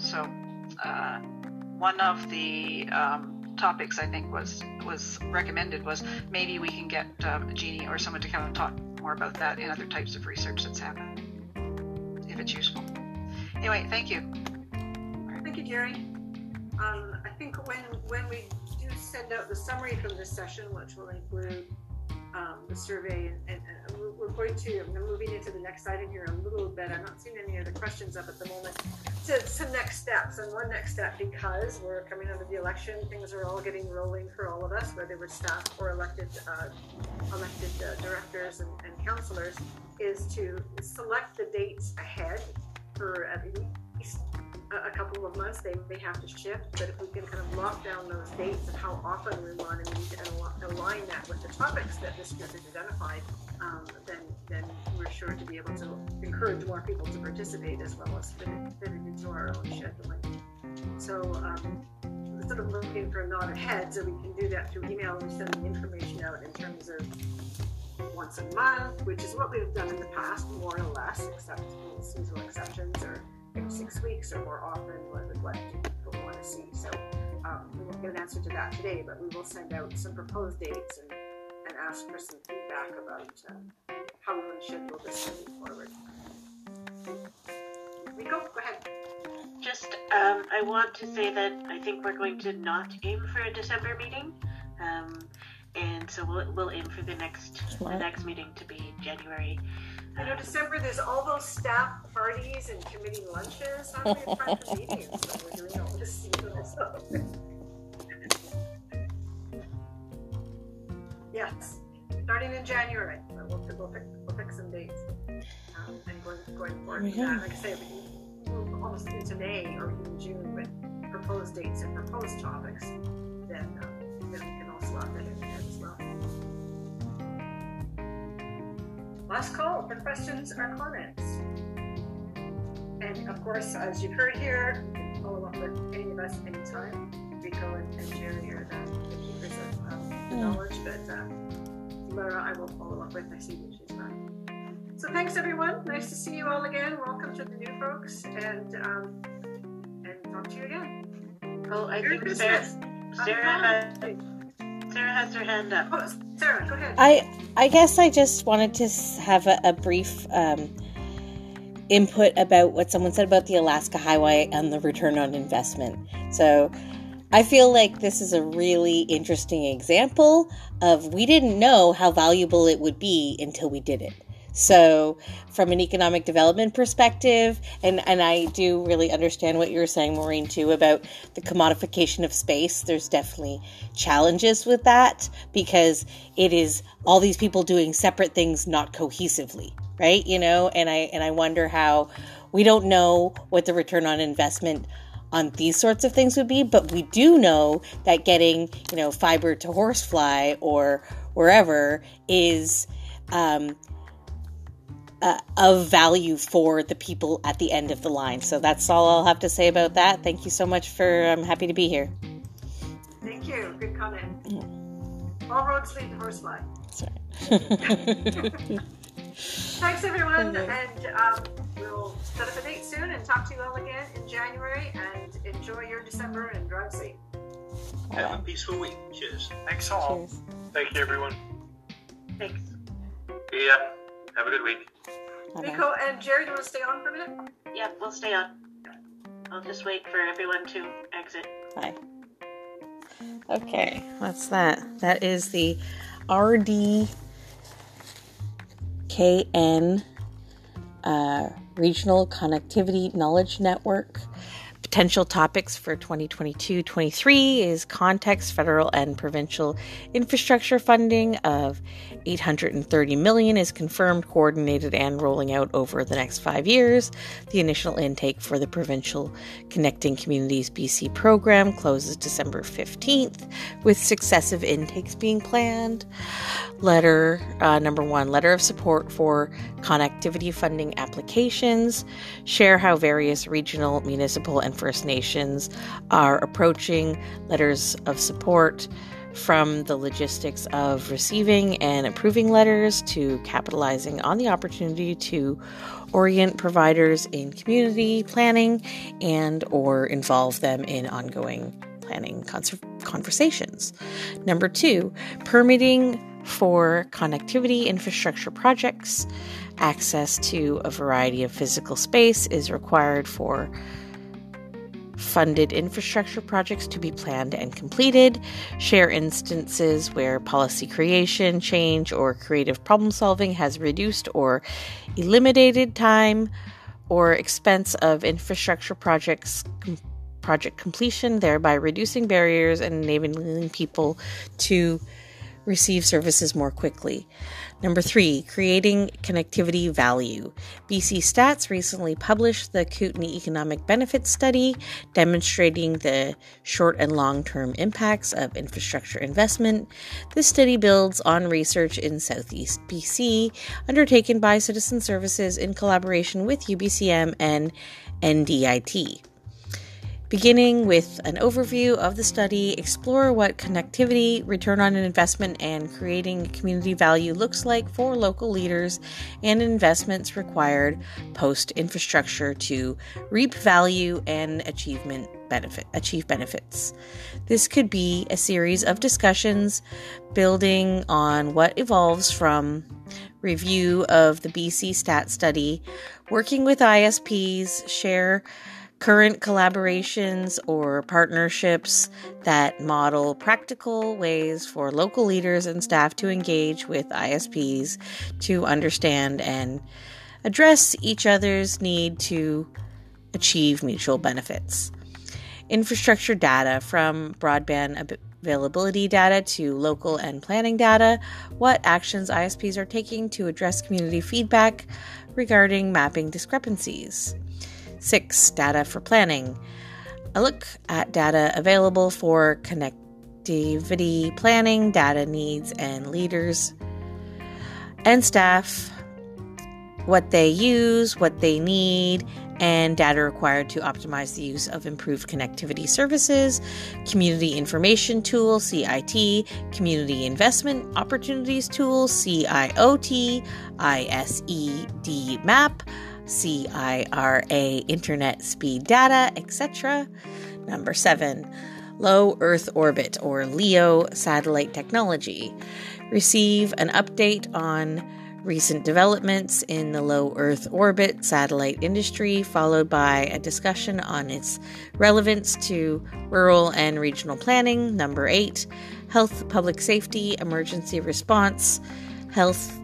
S28: So uh, one of the um, topics I think was was recommended was maybe we can get um, Jeannie or someone to come and talk more about that and other types of research that's happening, if it's useful. Anyway, thank you.
S2: Thank you, Jerry. Um, I think when when we do send out the summary from this session, which will include um, the survey, and, and, we're going to, I'm moving into the next item here a little bit. I'm not seeing any other questions up at the moment. To, some next steps, and one next step, because we're coming out of the election, things are all getting rolling for all of us, whether we're staff or elected uh, elected uh, directors and, and councilors, is to select the dates ahead for at least a, couple of months, they may have to shift, but if we can kind of lock down those dates of how often we want to meet and align that with the topics that this group has identified, um, then then we're sure to be able to encourage more people to participate as well as fit it, fit it into our own scheduling. So um, sort of looking for a nod ahead, so we can do that through email and send the information out in terms of once a month, which is what we've done in the past, more or less, except seasonal exceptions or six weeks or more often what, what people want to see. So um, we won't get an answer to that today, but we will send out some proposed dates and, and ask for some feedback about uh, how we should move this moving forward. Rico, go ahead.
S10: Just, um, I want to say that I think we're going to not aim for a December meeting. Um, and so we'll, we'll aim for the next the next meeting to be January.
S2: I know December there's all those staff parties and committee lunches. How do we have time for meetings when we're doing all this stuff? yes, starting in January. We'll, we'll, pick, we'll pick some dates. Um, and going, going forward that, like I say, we move almost into May or even June with proposed dates and proposed topics. Then, um, then we can also lock that in there as well. Last call for questions or comments. And of course, as you've heard here, you can follow up with any of us anytime. Rico and, and Jerry are the, the keepers of um, the knowledge, but uh, Laura, I will follow up with. I see that she's not. So thanks everyone. Nice to see you all again. Welcome to the new folks, and um, and talk to you again.
S10: Oh, I
S2: Merry
S10: think Sarah,
S2: Christmas.
S10: Sarah has Sarah has her hand up.
S2: Oh, Sarah, go ahead.
S4: I I guess I just wanted to have a, a brief um, input about what someone said about the Alaska Highway and the return on investment. So I feel like this is a really interesting example of we didn't know how valuable it would be until we did it. So, from an economic development perspective, and, and I do really understand what you were saying, Maureen, too, about the commodification of space. There's definitely challenges with that because it is all these people doing separate things not cohesively, right? You know, and I and I wonder how we don't know what the return on investment on these sorts of things would be, but we do know that getting, you know, fiber to horsefly or wherever is um, uh, of value for the people at the end of the line. So that's all I'll have to say about that. Thank you so much for. I'm happy to be here.
S2: Thank you. Good comment. All roads lead to horsefly. Thanks, everyone, and um, we'll set up a date soon and talk to you all again in January. And enjoy your December and drive safe.
S7: Have a peaceful week. Cheers.
S26: Thanks all. Cheers.
S8: Thank you, everyone.
S10: Thanks.
S27: Yeah. Have a good week.
S2: Nico and Jerry, do you want to stay on for a minute?
S10: Yep, we'll stay on. I'll just wait for everyone to exit.
S4: Bye. Okay, what's that? That is the RDKN uh, Regional Connectivity Knowledge Network. Potential topics for 2022 23 is context, federal, and provincial infrastructure funding of 830 million is confirmed, coordinated, and rolling out over the next five years. The initial intake for the provincial Connecting Communities BC program closes December 15th, with successive intakes being planned. Letter uh, number one letter of support for connectivity funding applications. Share how various regional, municipal, and First Nations are approaching letters of support from the logistics of receiving and approving letters to capitalizing on the opportunity to orient providers in community planning and or involve them in ongoing planning conversations. Number 2, permitting for connectivity infrastructure projects. Access to a variety of physical space is required for funded infrastructure projects to be planned and completed, share instances where policy creation, change, or creative problem solving has reduced or eliminated time or expense of infrastructure projects project completion, thereby reducing barriers and enabling people to receive services more quickly. Number three, creating connectivity value. BC Stats recently published the Kootenay Economic Benefits Study, demonstrating the short and long term impacts of infrastructure investment. This study builds on research in Southeast BC, undertaken by Citizen Services in collaboration with UBCM and NDIT. Beginning with an overview of the study, explore what connectivity, return on an investment, and creating community value looks like for local leaders and investments required post infrastructure to reap value and achievement benefit achieve benefits. This could be a series of discussions building on what evolves from review of the BC Stat study, working with ISPs, share current collaborations or partnerships that model practical ways for local leaders and staff to engage with ISPs to understand and address each other's need to achieve mutual benefits. Infrastructure data from broadband availability data to local and planning data, what actions ISPs are taking to address community feedback regarding mapping discrepancies. Six, data for planning. A look at data available for connectivity planning, data needs, and leaders and staff, what they use, what they need, and data required to optimize the use of improved connectivity services, Community Information Tool, CIT, Community Investment Opportunities Tool, CIOT, ISED Map, CIRA Internet Speed Data, etc. Number seven, Low Earth Orbit or LEO satellite technology. Receive an update on recent developments in the low Earth orbit satellite industry, followed by a discussion on its relevance to rural and regional planning. Number eight, health, public safety, emergency response, health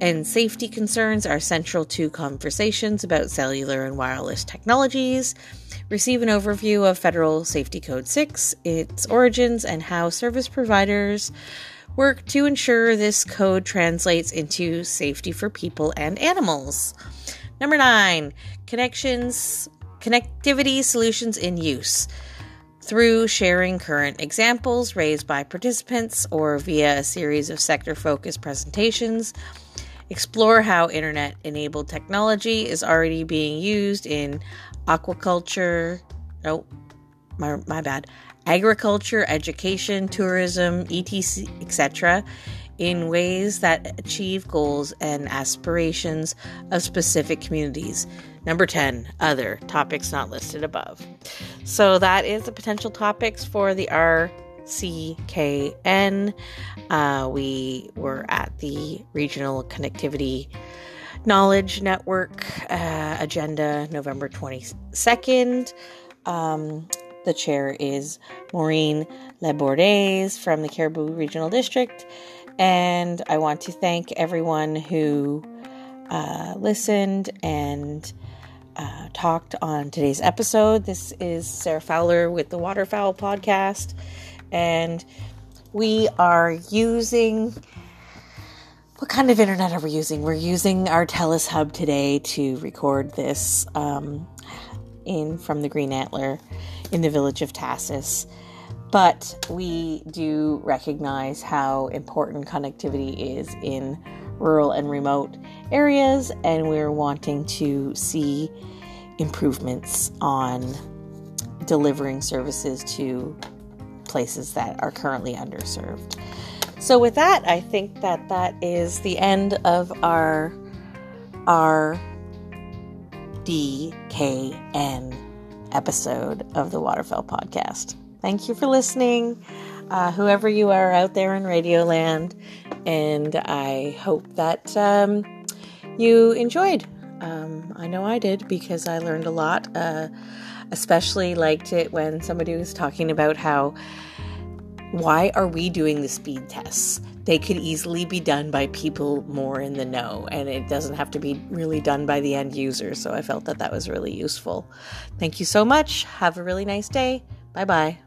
S4: and safety concerns are central to conversations about cellular and wireless technologies. Receive an overview of Federal Safety Code 6, its origins, and how service providers work to ensure this code translates into safety for people and animals. Number nine, connections, connectivity solutions in use. Through sharing current examples raised by participants or via a series of sector focused presentations, explore how internet enabled technology is already being used in aquaculture. Oh, my, my bad agriculture, education, tourism, etc., etc., in ways that achieve goals and aspirations of specific communities. Number 10, other topics not listed above. So that is the potential topics for the RCKN. Uh, we were at the Regional Connectivity Knowledge Network uh, agenda November 22nd. Um, the chair is Maureen LeBourdais from the Cariboo Regional District. And I want to thank everyone who uh, listened and uh, talked on today's episode. This is Sarah Fowler with the Waterfowl Podcast. And we are using. What kind of internet are we using? We're using our TELUS Hub today to record this um, in from the Green Antler in the village of Tahsis. But we do recognize how important connectivity is in rural and remote areas, and we're wanting to see improvements on delivering services to places that are currently underserved. So with that, I think that that is the end of our our DKN episode of the Waterfowl Podcast. Thank you for listening, uh, whoever you are out there in Radioland, and I hope that um, you enjoyed. Um, I know I did because I learned a lot. Uh, especially liked it when somebody was talking about how why are we doing the speed tests? They could easily be done by people more in the know, and it doesn't have to be really done by the end user. So I felt that that was really useful. Thank you so much. Have a really nice day. Bye bye.